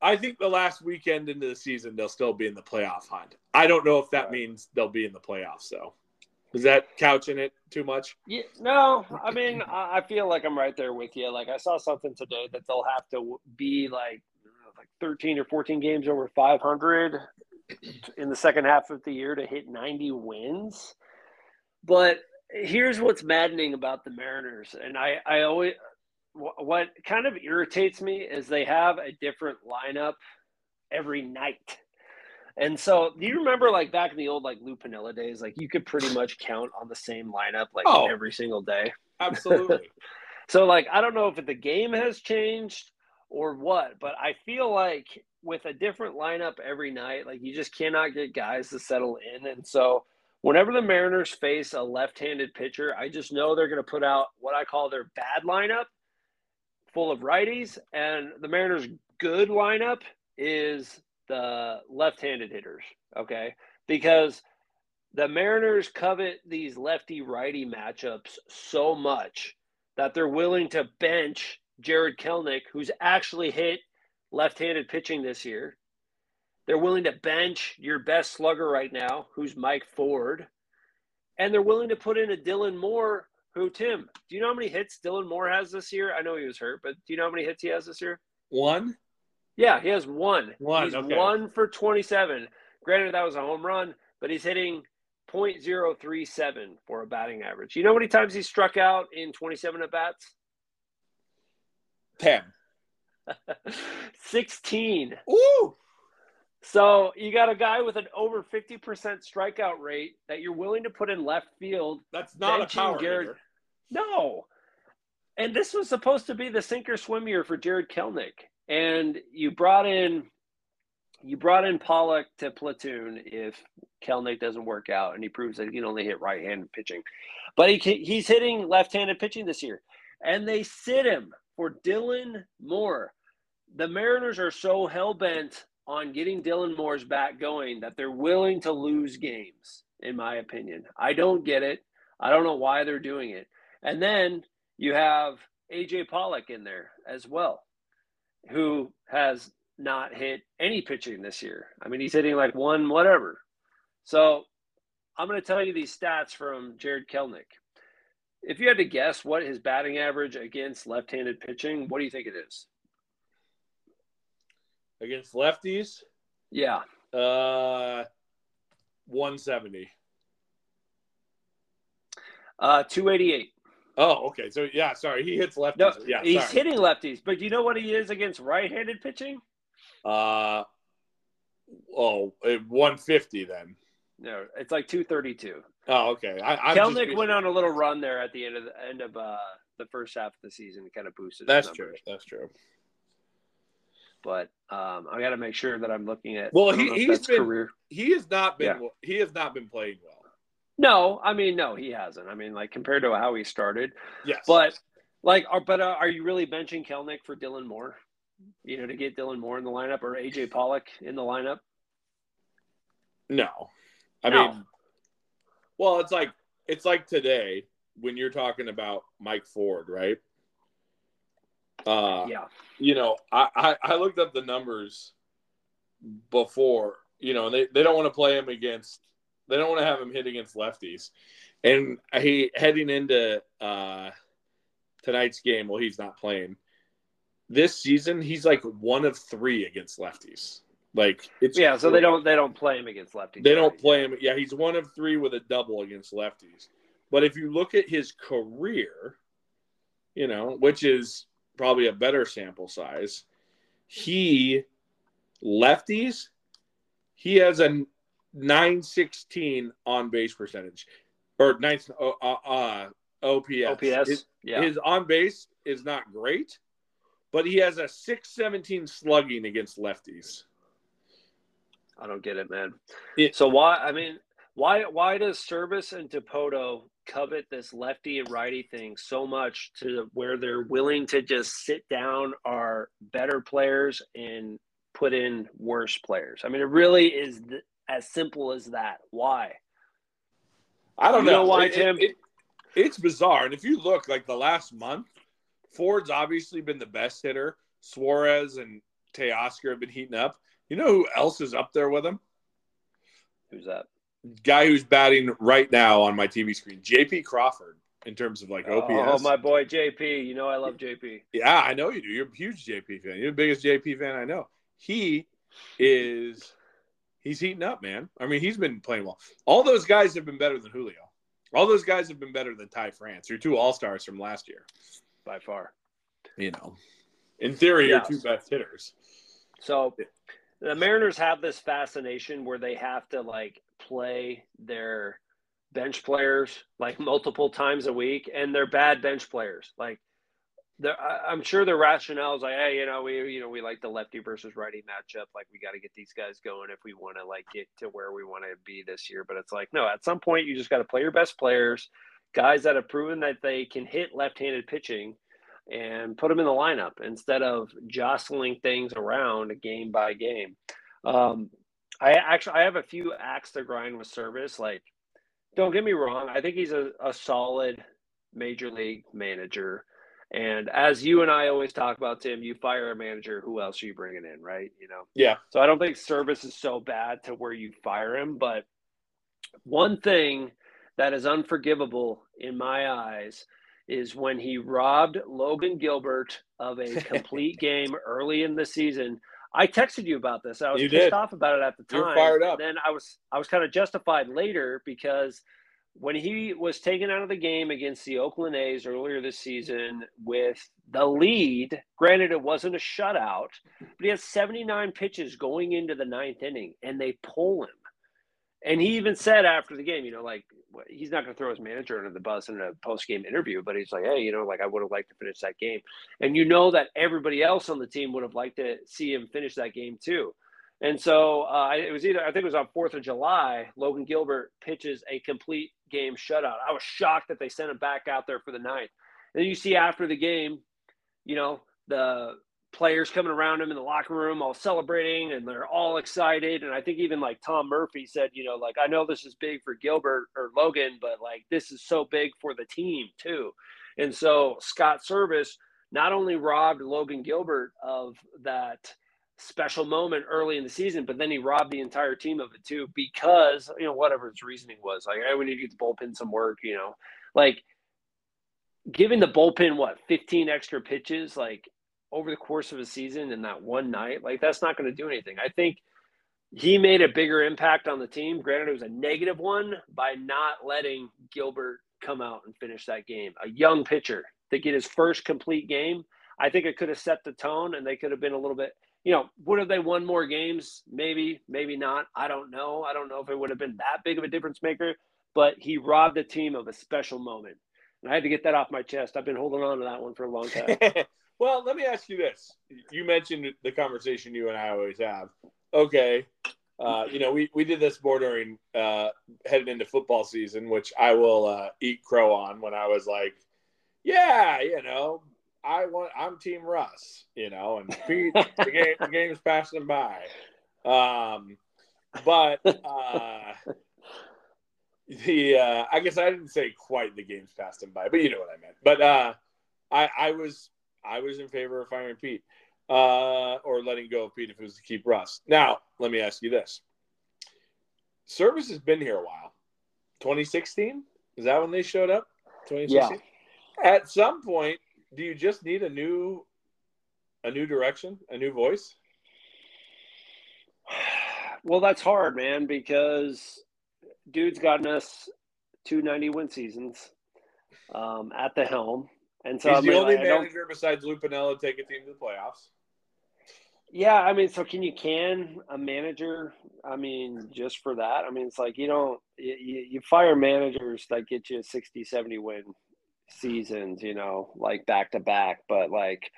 I think the last weekend into the season they'll still be in the playoff hunt. I don't know if that Right. means they'll be in the playoffs though. Is that couching it too much? Yeah, no, I mean, I feel like I'm right there with you. Like I saw something today that they'll have to be like like 13 or 14 games over 500 in the second half of the year to hit 90 wins. But here's what's maddening about the Mariners, and I I always what kind of irritates me is they have a different lineup every night. And so, do you remember like back in the old like Lou Piniella days, like you could pretty much count on the same lineup like Oh. every single day. Absolutely. So like I don't know if the game has changed or what, but I feel like with a different lineup every night, like you just cannot get guys to settle in. And so whenever the Mariners face a left-handed pitcher, I just know they're going to put out what I call their bad lineup full of righties and the Mariners good lineup is the left-handed hitters, okay? Because the Mariners covet these lefty righty matchups so much that they're willing to bench Jared Kelenic, who's actually hit left handed pitching this year. They're willing to bench your best slugger right now, who's Mike Ford. And they're willing to put in a Dylan Moore, who, Tim, do you know how many hits Dylan Moore has this year? I know he was hurt, but do you know how many hits he has this year? One. Yeah, he has one. One, He's okay. one for 27. Granted, that was a home run, but he's hitting .037 for a batting average. You know how many times he struck out in 27 at bats? Ten. 16. Ooh. So you got a guy with an over 50% strikeout rate that you're willing to put in left field. That's not a power Jared- hitter. No. And this was supposed to be the sink or swim year for Jared Kelenic. And you brought in you brought in Pollock to platoon if Kelenic doesn't work out and he proves that he can only hit right-handed pitching. But he he's hitting left-handed pitching this year. And they sit him for Dylan Moore. The Mariners are so hell-bent on getting Dylan Moore's back going that they're willing to lose games, in my opinion. I don't get it. I don't know why they're doing it. And then you have AJ Pollock in there as well, who has not hit any pitching this year. I mean, he's hitting like one whatever. So I'm going to tell you these stats from Jared Kelenic. If you had to guess what his batting average against left handed pitching, what do you think it is? Against lefties, Yeah. uh, 170. Uh, 288. Oh, okay. So yeah, sorry, he hits lefties. No, yeah, he's sorry. hitting lefties, but do you know what he is against right handed pitching? Uh, oh, eh, 150 then. No, it's like 232. Oh, okay. I, just Kelenic used- went on a little run there at the end of the end of uh, the first half of the season, kind of boosted. That's true. That's true. But um, I got to make sure that I'm looking at. Well, I he- he's been- career. He has not been. Yeah. He has not been playing well. No, I mean, no, he hasn't. I mean, like compared to how he started, Yes, but like, are but uh, are you really benching Kelenic for Dylan Moore? You know, to get Dylan Moore in the lineup or AJ Pollock in the lineup? no. I No. mean, well, it's like it's like today when you're talking about Mike Ford, right? Uh, yeah, you know, I, I, I looked up the numbers before, you know, and they, they don't want to play him against, they don't want to have him hit against lefties. And he heading into uh, tonight's game, well, he's not playing. This season, he's like one of three against lefties. Like it's yeah. So they don't they don't play him against lefties. they don't play him. Yeah, he's one of three with a double against lefties. But if you look at his career, you know, which is probably a better sample size, he lefties, he has a 916 on base percentage or nine uh, uh, uh, OPS. OPS. His, yeah. his on base is not great, but he has a 617 slugging against lefties. I don't get it, man. It- so why? I mean, why? Why does Servais and Dipoto covet this lefty and righty thing so much to where they're willing to just sit down our better players and put in worse players. I mean, it really is th- as simple as that. Why? I don't You know, know why, It- Tim? it- it- it's bizarre, and if you look like the last month, Ford's obviously been the best hitter. Suarez and Teoscar have been heating up. You know who else is up there with him? Who's that? Guy who's batting right now on my TV screen, JP Crawford, in terms of like OPS. Oh, my boy JP. You know I love JP. Yeah, I know you do. You're a huge JP fan. You're the biggest JP fan I know. He is he's heating up, man. I mean, he's been playing well. All those guys have been better than Julio. All those guys have been better than Ty France. Your two all stars from last year. By far. You know. In theory, Yes. your two best hitters. So the Mariners have this fascination where they have to like play their bench players like multiple times a week, and they're bad bench players. Like, I- I'm sure the rationale is like, hey, you know, we you know we like the lefty versus righty matchup. Like, we got to get these guys going if we want to like get to where we want to be this year. But it's like, no, at some point you just got to play your best players, guys that have proven that they can hit left-handed pitching and put them in the lineup instead of jostling things around game by game. Um, I actually I have a few acts to grind with Servais. Like, don't get me wrong, I think he's a, a solid major league manager. And as you and I always talk about, Tim, you fire a manager, who else are you bringing in, right? You know, Yeah. so I don't think Servais is so bad to where you fire him. But one thing that is unforgivable in my eyes is when he robbed Logan Gilbert of a complete game early in the season. I texted you about this. I was You pissed did. off about it at the You time. fired up. And then I was I was kind of justified later because when he was taken out of the game against the Oakland A's earlier this season with the lead, granted it wasn't a shutout, but he has 79 pitches going into the ninth inning and they pull him. And he even said after the game, you know, like he's not going to throw his manager under the bus in a post game interview, but he's like, hey, you know, like I would have liked to finish that game. And you know that everybody else on the team would have liked to see him finish that game too. And so uh, it was either, I think it was on 4th of July, Logan Gilbert pitches a complete game shutout. I was shocked that they sent him back out there for the ninth. And you see after the game, you know, the players coming around him in the locker room all celebrating and they're all excited. And I think even like Tom Murphy said, you know, like, I know this is big for Gilbert or Logan, but like this is so big for the team too. And so Scott Servais not only robbed Logan Gilbert of that special moment early in the season, but then he robbed the entire team of it too because, you know, whatever his reasoning was, like, hey, we need to get the bullpen some work, you know, like giving the bullpen what 15 extra pitches like over the course of a season in that one night like that's not going to do anything. I think he made a bigger impact on the team. Granted it was a negative one by not letting gilbert come out and finish that game. A young pitcher to get his first complete game i think it could have set the tone and they could have been a little bit you know would have they won more games maybe maybe not i don't know i don't know if it would have been that big of a difference maker but he robbed the team of a special moment and I had to get that off my chest. I've been holding on to that one for a long time. well, let me ask you this. You mentioned the conversation you and I always have. Okay. Uh, you know, we, we did this bordering uh, headed into football season, which I will uh, eat crow on when I was like, yeah, you know, I want I'm Team Russ, you know, and Pete, the game the game's passing by. Um, but uh, the uh, I guess I didn't say quite the game's passing by, but you know what I meant. But uh, I I was I was in favor of firing Pete uh, or letting go of Pete if it was to keep Russ. Now let me ask you this: Servais has been here a while. 2016 is that when they showed up? 2016. At some point, do you just need a new a new direction, a new voice? well, that's hard, man, because dude's gotten us two ninety win seasons um, at the helm, and so He's I mean, the only I don't- manager besides Lou Piniella to take a team to the playoffs. Yeah, I mean, so can you can a manager? I mean, just for that, I mean, it's like you don't you, you you fire managers that get you a 60, 70 win seasons, you know, like back to back. But like,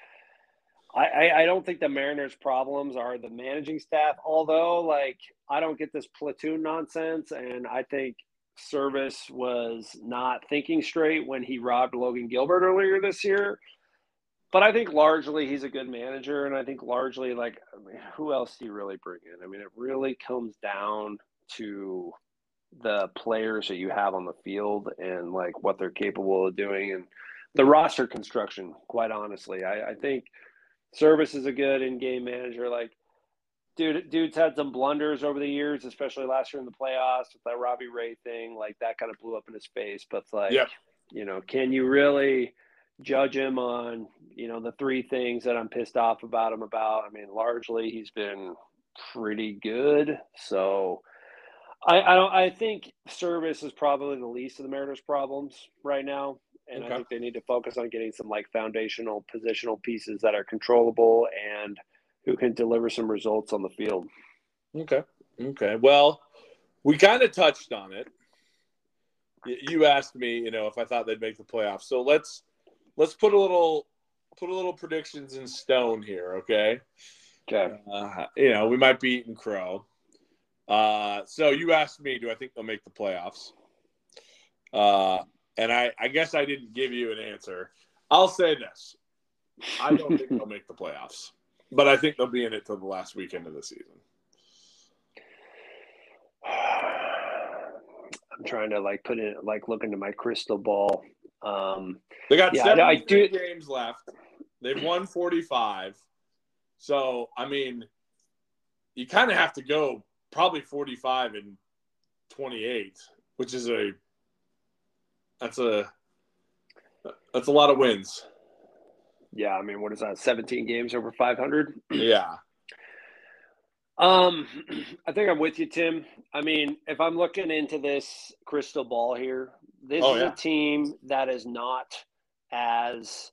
I, I don't think the Mariners' problems are the managing staff. Although, like, I don't get this platoon nonsense, and I think Servais was not thinking straight when he robbed Logan Gilbert earlier this year. But I think largely he's a good manager, and I think largely like I mean, who else do you really bring in? I mean, it really comes down to the players that you have on the field and like what they're capable of doing and the roster construction. Quite honestly, I, I think Servais is a good in-game manager. Like dude, dude's had some blunders over the years, especially last year in the playoffs with that Robbie Ray thing. Like that kind of blew up in his face. But like, yeah. you know, can you really judge him on you know the three things that I'm pissed off about him about? I mean, largely he's been pretty good. So. I, I don't. I think Servais is probably the least of the Mariners' problems right now, and okay. I think they need to focus on getting some like foundational positional pieces that are controllable and who can deliver some results on the field. Okay. Okay. Well, we kind of touched on it. You asked me, you know, if I thought they'd make the playoffs. So let's let's put a little put a little predictions in stone here, okay? Okay. Uh, you know, we might be eating crow. Uh, so you asked me, do I think they'll make the playoffs? Uh, and I, I guess I didn't give you an answer. I'll say this: I don't think they'll make the playoffs. But I think they'll be in it till the last weekend of the season. I'm trying to like put in like look into my crystal ball. Um, they got yeah, seven I do, games left. They've won 45. So I mean, you kind of have to go probably 45 and 28, which is a that's a that's a lot of wins. Yeah, I mean, what is that? 17 games over 500? Yeah. Um, I think I'm with you, Tim. I mean, if I'm looking into this crystal ball here, this oh, is yeah. a team that is not as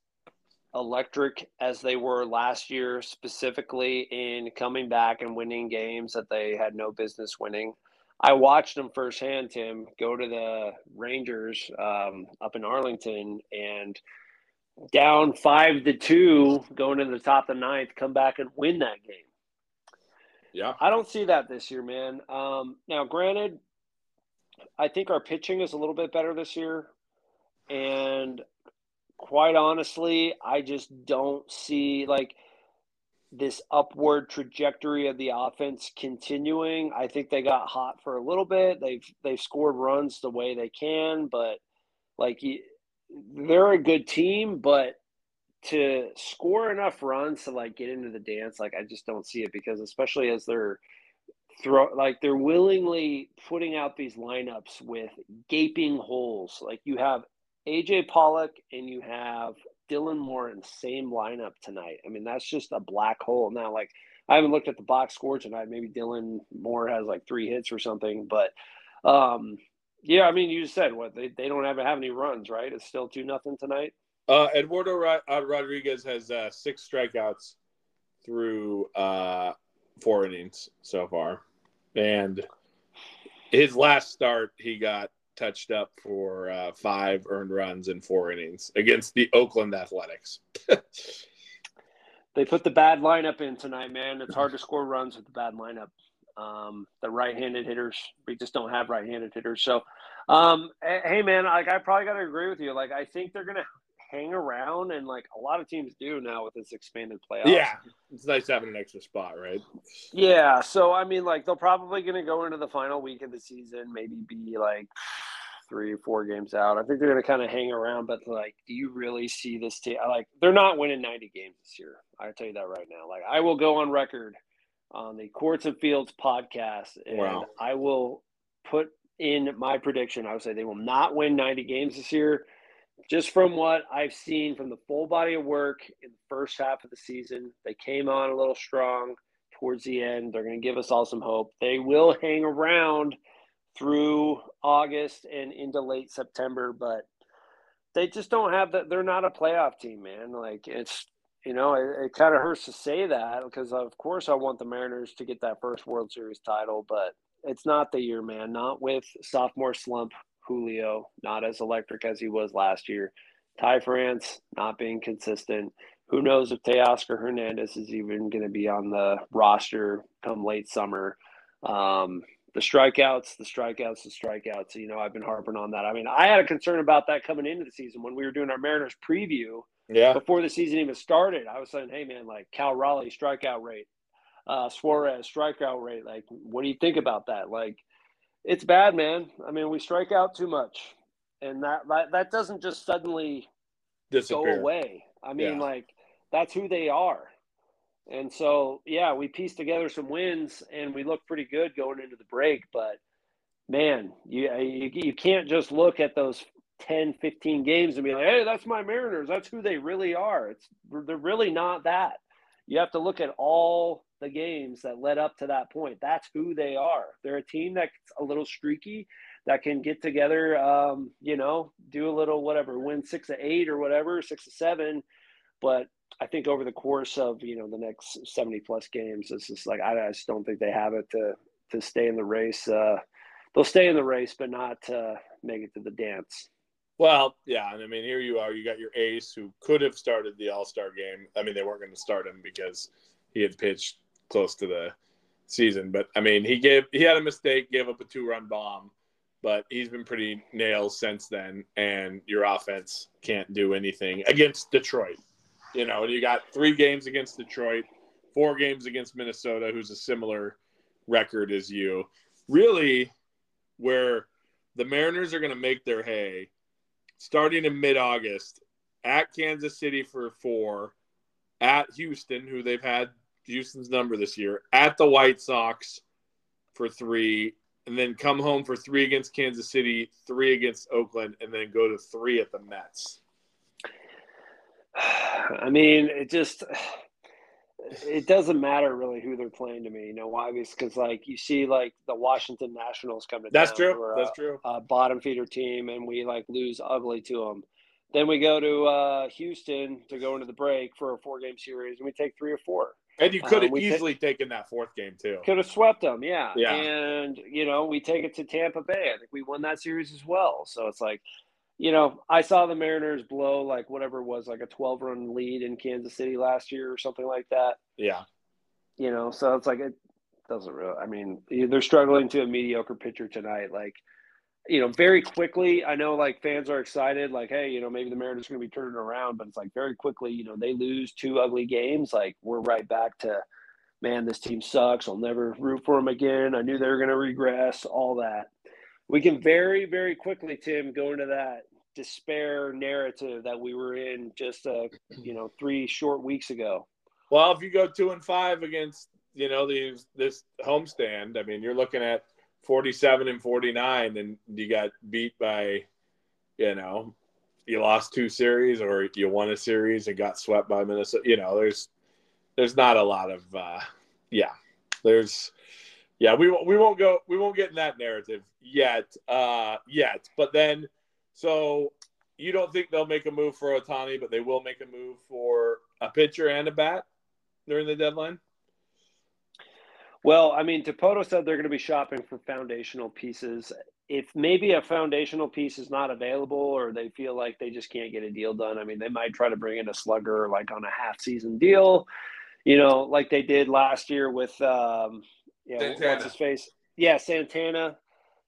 electric as they were last year, specifically in coming back and winning games that they had no business winning. I watched them firsthand, Tim, go to the Rangers um, up in Arlington and – down five to two going into the top of the ninth, come back and win that game. Yeah. I don't see that this year, man. Um, now, granted, I think our pitching is a little bit better this year. And quite honestly, I just don't see like this upward trajectory of the offense continuing. I think they got hot for a little bit. They've they've scored runs the way they can, but like they're a good team, but to score enough runs to like get into the dance, like I just don't see it because especially as they're throw like they're willingly putting out these lineups with gaping holes. Like you have AJ Pollock and you have Dylan Moore in the same lineup tonight. I mean, that's just a black hole. Now, like I haven't looked at the box score tonight. Maybe Dylan Moore has like three hits or something, but um yeah, I mean, you said what they, they don't have have any runs, right? It's still two nothing tonight. Uh, Eduardo uh, Rodriguez has uh, six strikeouts through uh, four innings so far, and his last start he got touched up for uh, five earned runs in four innings against the Oakland Athletics. they put the bad lineup in tonight, man. It's hard to score runs with the bad lineup. Um, the right-handed hitters, we just don't have right-handed hitters. So, um, hey, man, like I probably got to agree with you. Like I think they're gonna hang around, and like a lot of teams do now with this expanded playoffs. Yeah, it's nice having an extra spot, right? Yeah. So I mean, like they're probably gonna go into the final week of the season, maybe be like three or four games out. I think they're going to kind of hang around, but like, do you really see this team? Like, they're not winning 90 games this year. I tell you that right now. Like, I will go on record on the Courts and Fields podcast, and wow. I will put in my prediction. I would say they will not win 90 games this year. Just from what I've seen from the full body of work in the first half of the season, they came on a little strong towards the end. They're going to give us all some hope. They will hang around through August and into late September, but they just don't have that. They're not a playoff team, man. Like it's you know, it, it kind of hurts to say that because, of course, I want the Mariners to get that first World Series title, but it's not the year, man. Not with sophomore slump Julio, not as electric as he was last year. Ty France not being consistent. Who knows if Teoscar Hernandez is even going to be on the roster come late summer? Um, the strikeouts, the strikeouts, the strikeouts. You know, I've been harping on that. I mean, I had a concern about that coming into the season when we were doing our Mariners preview. Yeah. Before the season even started, I was saying, "Hey, man, like Cal Raleigh strikeout rate, uh, Suarez strikeout rate. Like, what do you think about that? Like, it's bad, man. I mean, we strike out too much, and that that, that doesn't just suddenly Disappear. go away. I mean, Yeah. like that's who they are. And so, yeah, we pieced together some wins and we looked pretty good going into the break. But man, you, you, you can't just look at those 10, 15 games and be like, hey, that's my Mariners. That's who they really are. It's They're really not that. You have to look at all the games that led up to that point. That's who they are. They're a team that's a little streaky, that can get together, um, you know, do a little whatever, win six to eight or whatever, six to seven. But I think over the course of you know the next seventy plus games, it's just like I, I just don't think they have it to to stay in the race. Uh, they'll stay in the race, but not uh, make it to the dance. Well, yeah, and I mean, here you are. You got your ace who could have started the All Star game. I mean, they weren't going to start him because he had pitched close to the season. But I mean, he gave he had a mistake, gave up a two run bomb, but he's been pretty nails since then. And your offense can't do anything against Detroit. You know, you got three games against Detroit, four games against Minnesota, who's a similar record as you. Really, where the Mariners are going to make their hay starting in mid August at Kansas City for four, at Houston, who they've had Houston's number this year, at the White Sox for three, and then come home for three against Kansas City, three against Oakland, and then go to three at the Mets. I mean, it just it doesn't matter really who they're playing to me. You know why? Because like you see, like the Washington Nationals come to That's true. That's a, true. a bottom feeder team, and we like lose ugly to them. Then we go to uh, Houston to go into the break for a four game series, and we take three or four. And you could have Um, we ta- easily taken that fourth game too. Could have swept them, yeah. Yeah. And you know, we take it to Tampa Bay. I think we won that series as well. So it's like, you know, I saw the Mariners blow like whatever it was, like a 12 run lead in Kansas City last year or something like that. Yeah. You know, so it's like it doesn't really. I mean, they're struggling to a mediocre pitcher tonight. Like, you know, very quickly. I know like fans are excited, like, hey, you know, maybe the Mariners are going to be turning around, but it's like very quickly, you know, they lose two ugly games. Like, we're right back to, man, this team sucks. I'll never root for them again. I knew they were going to regress. All that. We can very, very quickly, Tim, go into that despair narrative that we were in just, uh, you know, three short weeks ago. Well, if you go two and five against you know these this homestand, I mean, you're looking at forty-seven and forty-nine, and you got beat by, you know, you lost two series or you won a series and got swept by Minnesota. You know, there's there's not a lot of uh, yeah, there's yeah we we won't go we won't get in that narrative yet uh yet, but then so you don't think they'll make a move for Ohtani, but they will make a move for a pitcher and a bat during the deadline. Well, I mean, Dipoto said they're going to be shopping for foundational pieces. If maybe a foundational piece is not available or they feel like they just can't get a deal done, I mean, they might try to bring in a slugger like on a half season deal, you know, like they did last year with, um, yeah, Santana. what's his face? Yeah, Santana,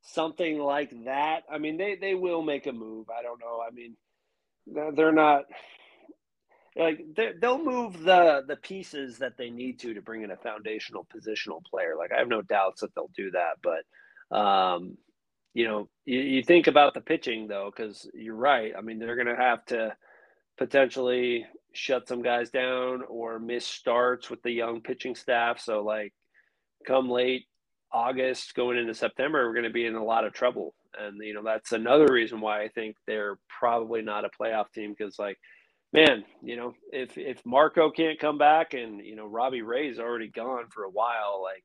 something like that. I mean, they, they will make a move. I don't know. I mean, they're not like they- they'll move the the pieces that they need to to bring in a foundational positional player. Like I have no doubts that they'll do that, but um, you know, you, you think about the pitching though, because you're right. I mean, they're going to have to potentially shut some guys down or miss starts with the young pitching staff. So like, come late August going into September, we're going to be in a lot of trouble. And you know, that's another reason why I think they're probably not a playoff team because like man, you know, if if Marco can't come back and you know Robbie Ray's already gone for a while, like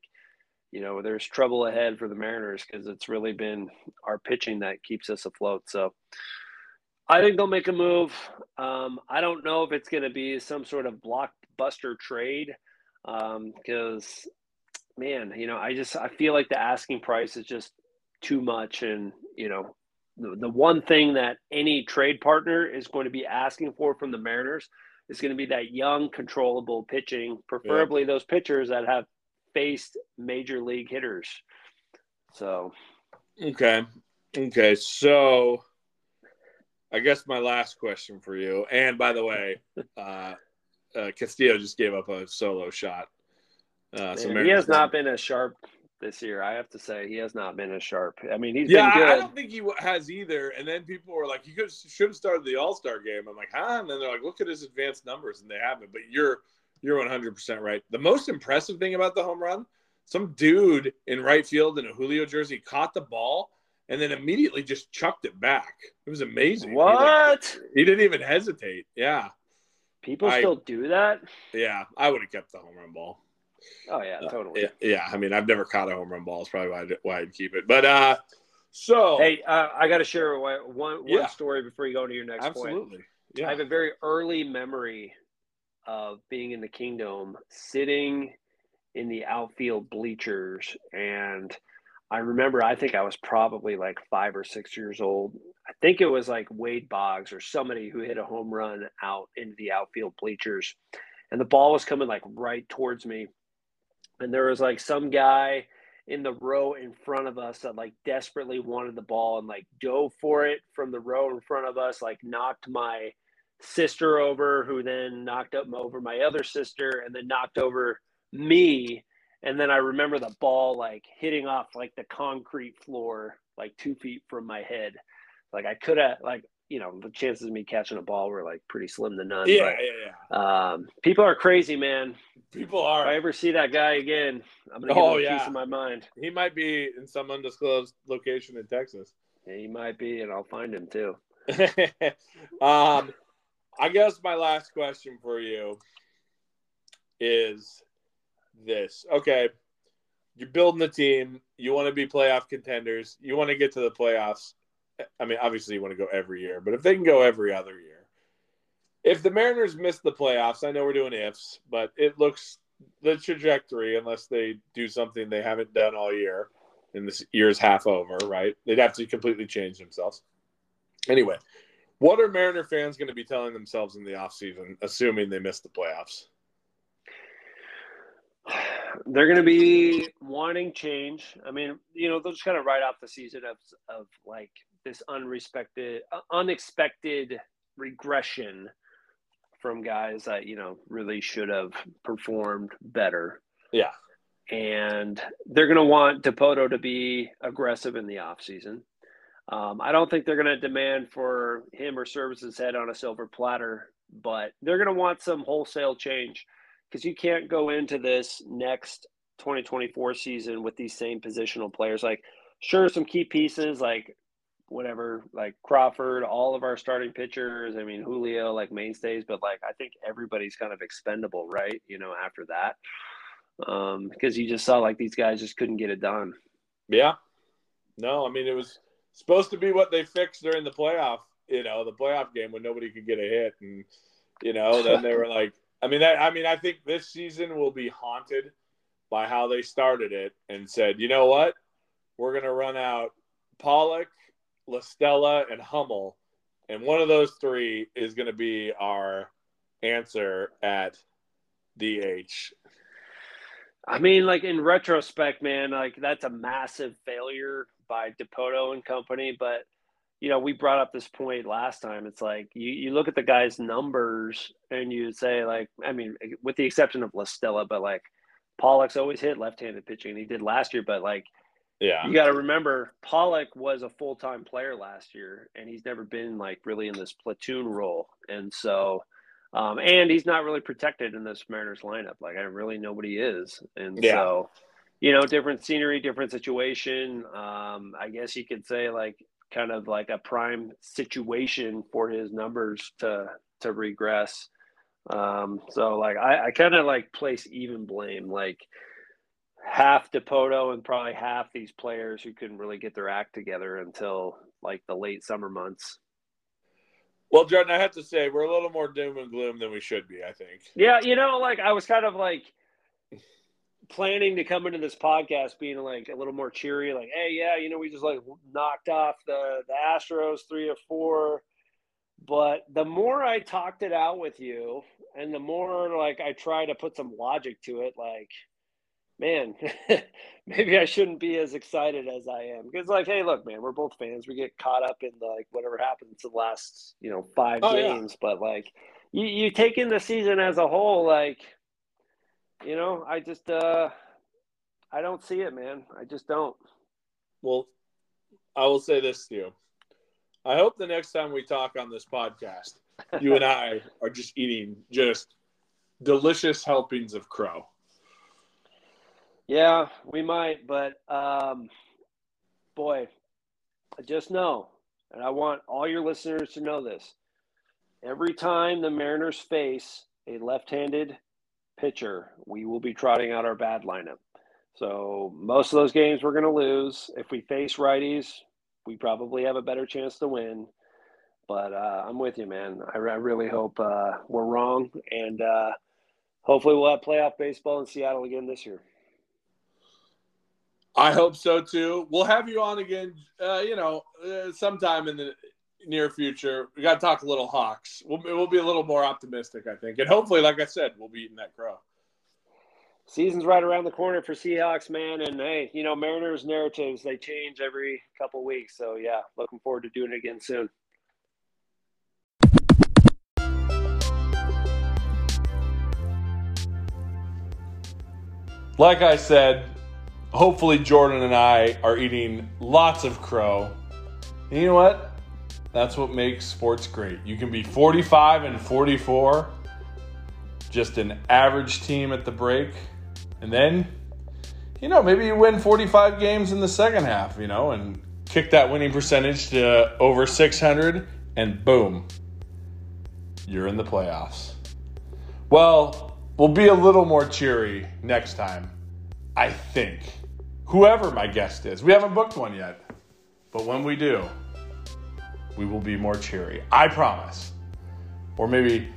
you know, there's trouble ahead for the Mariners because it's really been our pitching that keeps us afloat. So I think they'll make a move. Um, I don't know if it's going to be some sort of blockbuster trade because, man, you know, I just I feel like the asking price is just too much, and you know, the, the one thing that any trade partner is going to be asking for from the Mariners is going to be that young, controllable pitching, preferably those pitchers that have faced major league hitters. So, okay, okay. So, I guess my last question for you, and by the way, uh, uh, Castillo just gave up a solo shot. Uh, so he has not been as sharp this year. I have to say he has not been as sharp. I mean, he's yeah, been good. I don't think he has either. And then people were like, "He could should have started the All Star game." I'm like, "Huh?" And then they're like, "Look at his advanced numbers," and they haven't. But you're you're 100 percent right. The most impressive thing about the home run, some dude in right field in a Julio jersey caught the ball and then immediately just chucked it back. It was amazing. What? He, like, he didn't even hesitate. Yeah. People I, still do that? Yeah, I would have kept the home run ball. Oh yeah, totally. Uh, yeah, yeah, I mean, I've never caught a home run ball. It's probably why I'd, why I'd keep it. But uh, so hey, uh, I got to share one one yeah. story before you go to your next Absolutely. point. Yeah. I have a very early memory of being in the kingdom, sitting in the outfield bleachers, and I remember. I think I was probably like five or six years old. I think it was like Wade Boggs or somebody who hit a home run out into the outfield bleachers, and the ball was coming like right towards me and there was like some guy in the row in front of us that like desperately wanted the ball and like dove for it from the row in front of us, like knocked my sister over, who then knocked up over my other sister, and then knocked over me. And then I remember the ball like hitting off like the concrete floor, like two feet from my head. Like I could have like you know, the chances of me catching a ball were like pretty slim to none. Yeah, but, yeah, yeah. Um, people are crazy, man. People are. If I ever see that guy again, I'm gonna give oh, him a yeah. piece of my mind. He might be in some undisclosed location in Texas. Yeah, he might be, and I'll find him too. um, I guess my last question for you is this: Okay, you're building the team. You want to be playoff contenders. You want to get to the playoffs I mean, obviously you want to go every year, but if they can go every other year, if the Mariners miss the playoffs, I know we're doing ifs, but it looks the trajectory, unless they do something they haven't done all year, and this year's half over, right? They'd have to completely change themselves. Anyway, what are Mariner fans going to be telling themselves in the offseason, assuming they miss the playoffs? They're going to be wanting change. I mean, you know, they'll just kind of write off the season of, of like this unrespected, uh, unexpected regression from guys that you know really should have performed better. Yeah, and they're going to want Dipoto to be aggressive in the offseason. Um, I don't think they're going to demand for him or Servais's head on a silver platter, but they're going to want some wholesale change because you can't go into this next 2024 season with these same positional players. Like, sure, some key pieces like whatever, like Crawford, all of our starting pitchers. I mean, Julio, like mainstays, but like I think everybody's kind of expendable, right? You know, after that, um, because you just saw like these guys just couldn't get it done. Yeah. No, I mean it was supposed to be what they fixed during the playoff. You know, the playoff game when nobody could get a hit, and you know, then they were like, I mean, that, I mean, I think this season will be haunted by how they started it and said, you know what, we're gonna run out Pollock La Stella, and Hummel, and one of those three is going to be our answer at DH. I mean, like in retrospect, man, like that's a massive failure by Dipoto and company. But you know, we brought up this point last time. It's like you, you look at the guy's numbers and you say, like, I mean, with the exception of La Stella, but like Pollock's always hit left-handed pitching. He did last year, but like yeah. You got to remember, Pollock was a full time player last year, and he's never been like really in this platoon role. And so, um, and he's not really protected in this Mariners lineup. Like, I really nobody is. And yeah. so, you know, different scenery, different situation. Um, I guess you could say, like, kind of like a prime situation for his numbers to to regress. Um, so like I, I kind of like place even blame. Like half Dipoto and probably half these players who couldn't really get their act together until like the late summer months. Well, Jordan, I have to say we're a little more doom and gloom than we should be. I think. Yeah, you know, like I was kind of like planning to come into this podcast being like a little more cheery, like, hey, yeah, you know, we just like knocked off the the Astros three or four. But the more I talked it out with you, and the more like I try to put some logic to it, like man, maybe I shouldn't be as excited as I am because, like, hey, look, man, we're both fans. We get caught up in like whatever happens the last, you know, five oh, games. Yeah. But like, you you take in the season as a whole, like, you know, I just uh, I don't see it, man. I just don't. Well, I will say this to you. I hope the next time we talk on this podcast, you and I are just eating just delicious helpings of crow. Yeah, we might, but um, boy, I just know, and I want all your listeners to know this. Every time the Mariners face a left-handed pitcher, we will be trotting out our bad lineup. So most of those games we're going to lose. If we face righties, we probably have a better chance to win. But uh, I'm with you, man. I, I really hope uh, we're wrong, and uh, hopefully we'll have playoff baseball in Seattle again this year. I hope so too. We'll have you on again. Uh, you know, uh, sometime in the near future. We got to talk a little Hawks. We'll, we'll be a little more optimistic, I think, and hopefully, like I said, we'll be eating that crow season's right around the corner for Seahawks, man. And hey, you know, Mariners narratives they change every couple weeks. So yeah, looking forward to doing it again soon. Like I said, hopefully Jordan and I are eating lots of crow. And you know what? That's what makes sports great. You can be 45 and 44, just an average team at the break and then, you know, maybe you win 45 games in the second half, you know, and kick that winning percentage to over 600, and boom, you're in the playoffs. Well, we'll be a little more cheery next time, I think. Whoever my guest is. We haven't booked one yet. But when we do, we will be more cheery. I promise. Or maybe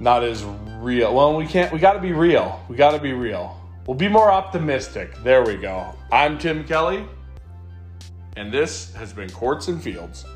not as real. Well, we can't, we got to be real. We got to be real. We'll be more optimistic. There we go. I'm Tim Kelly, and this has been Courts and Fields.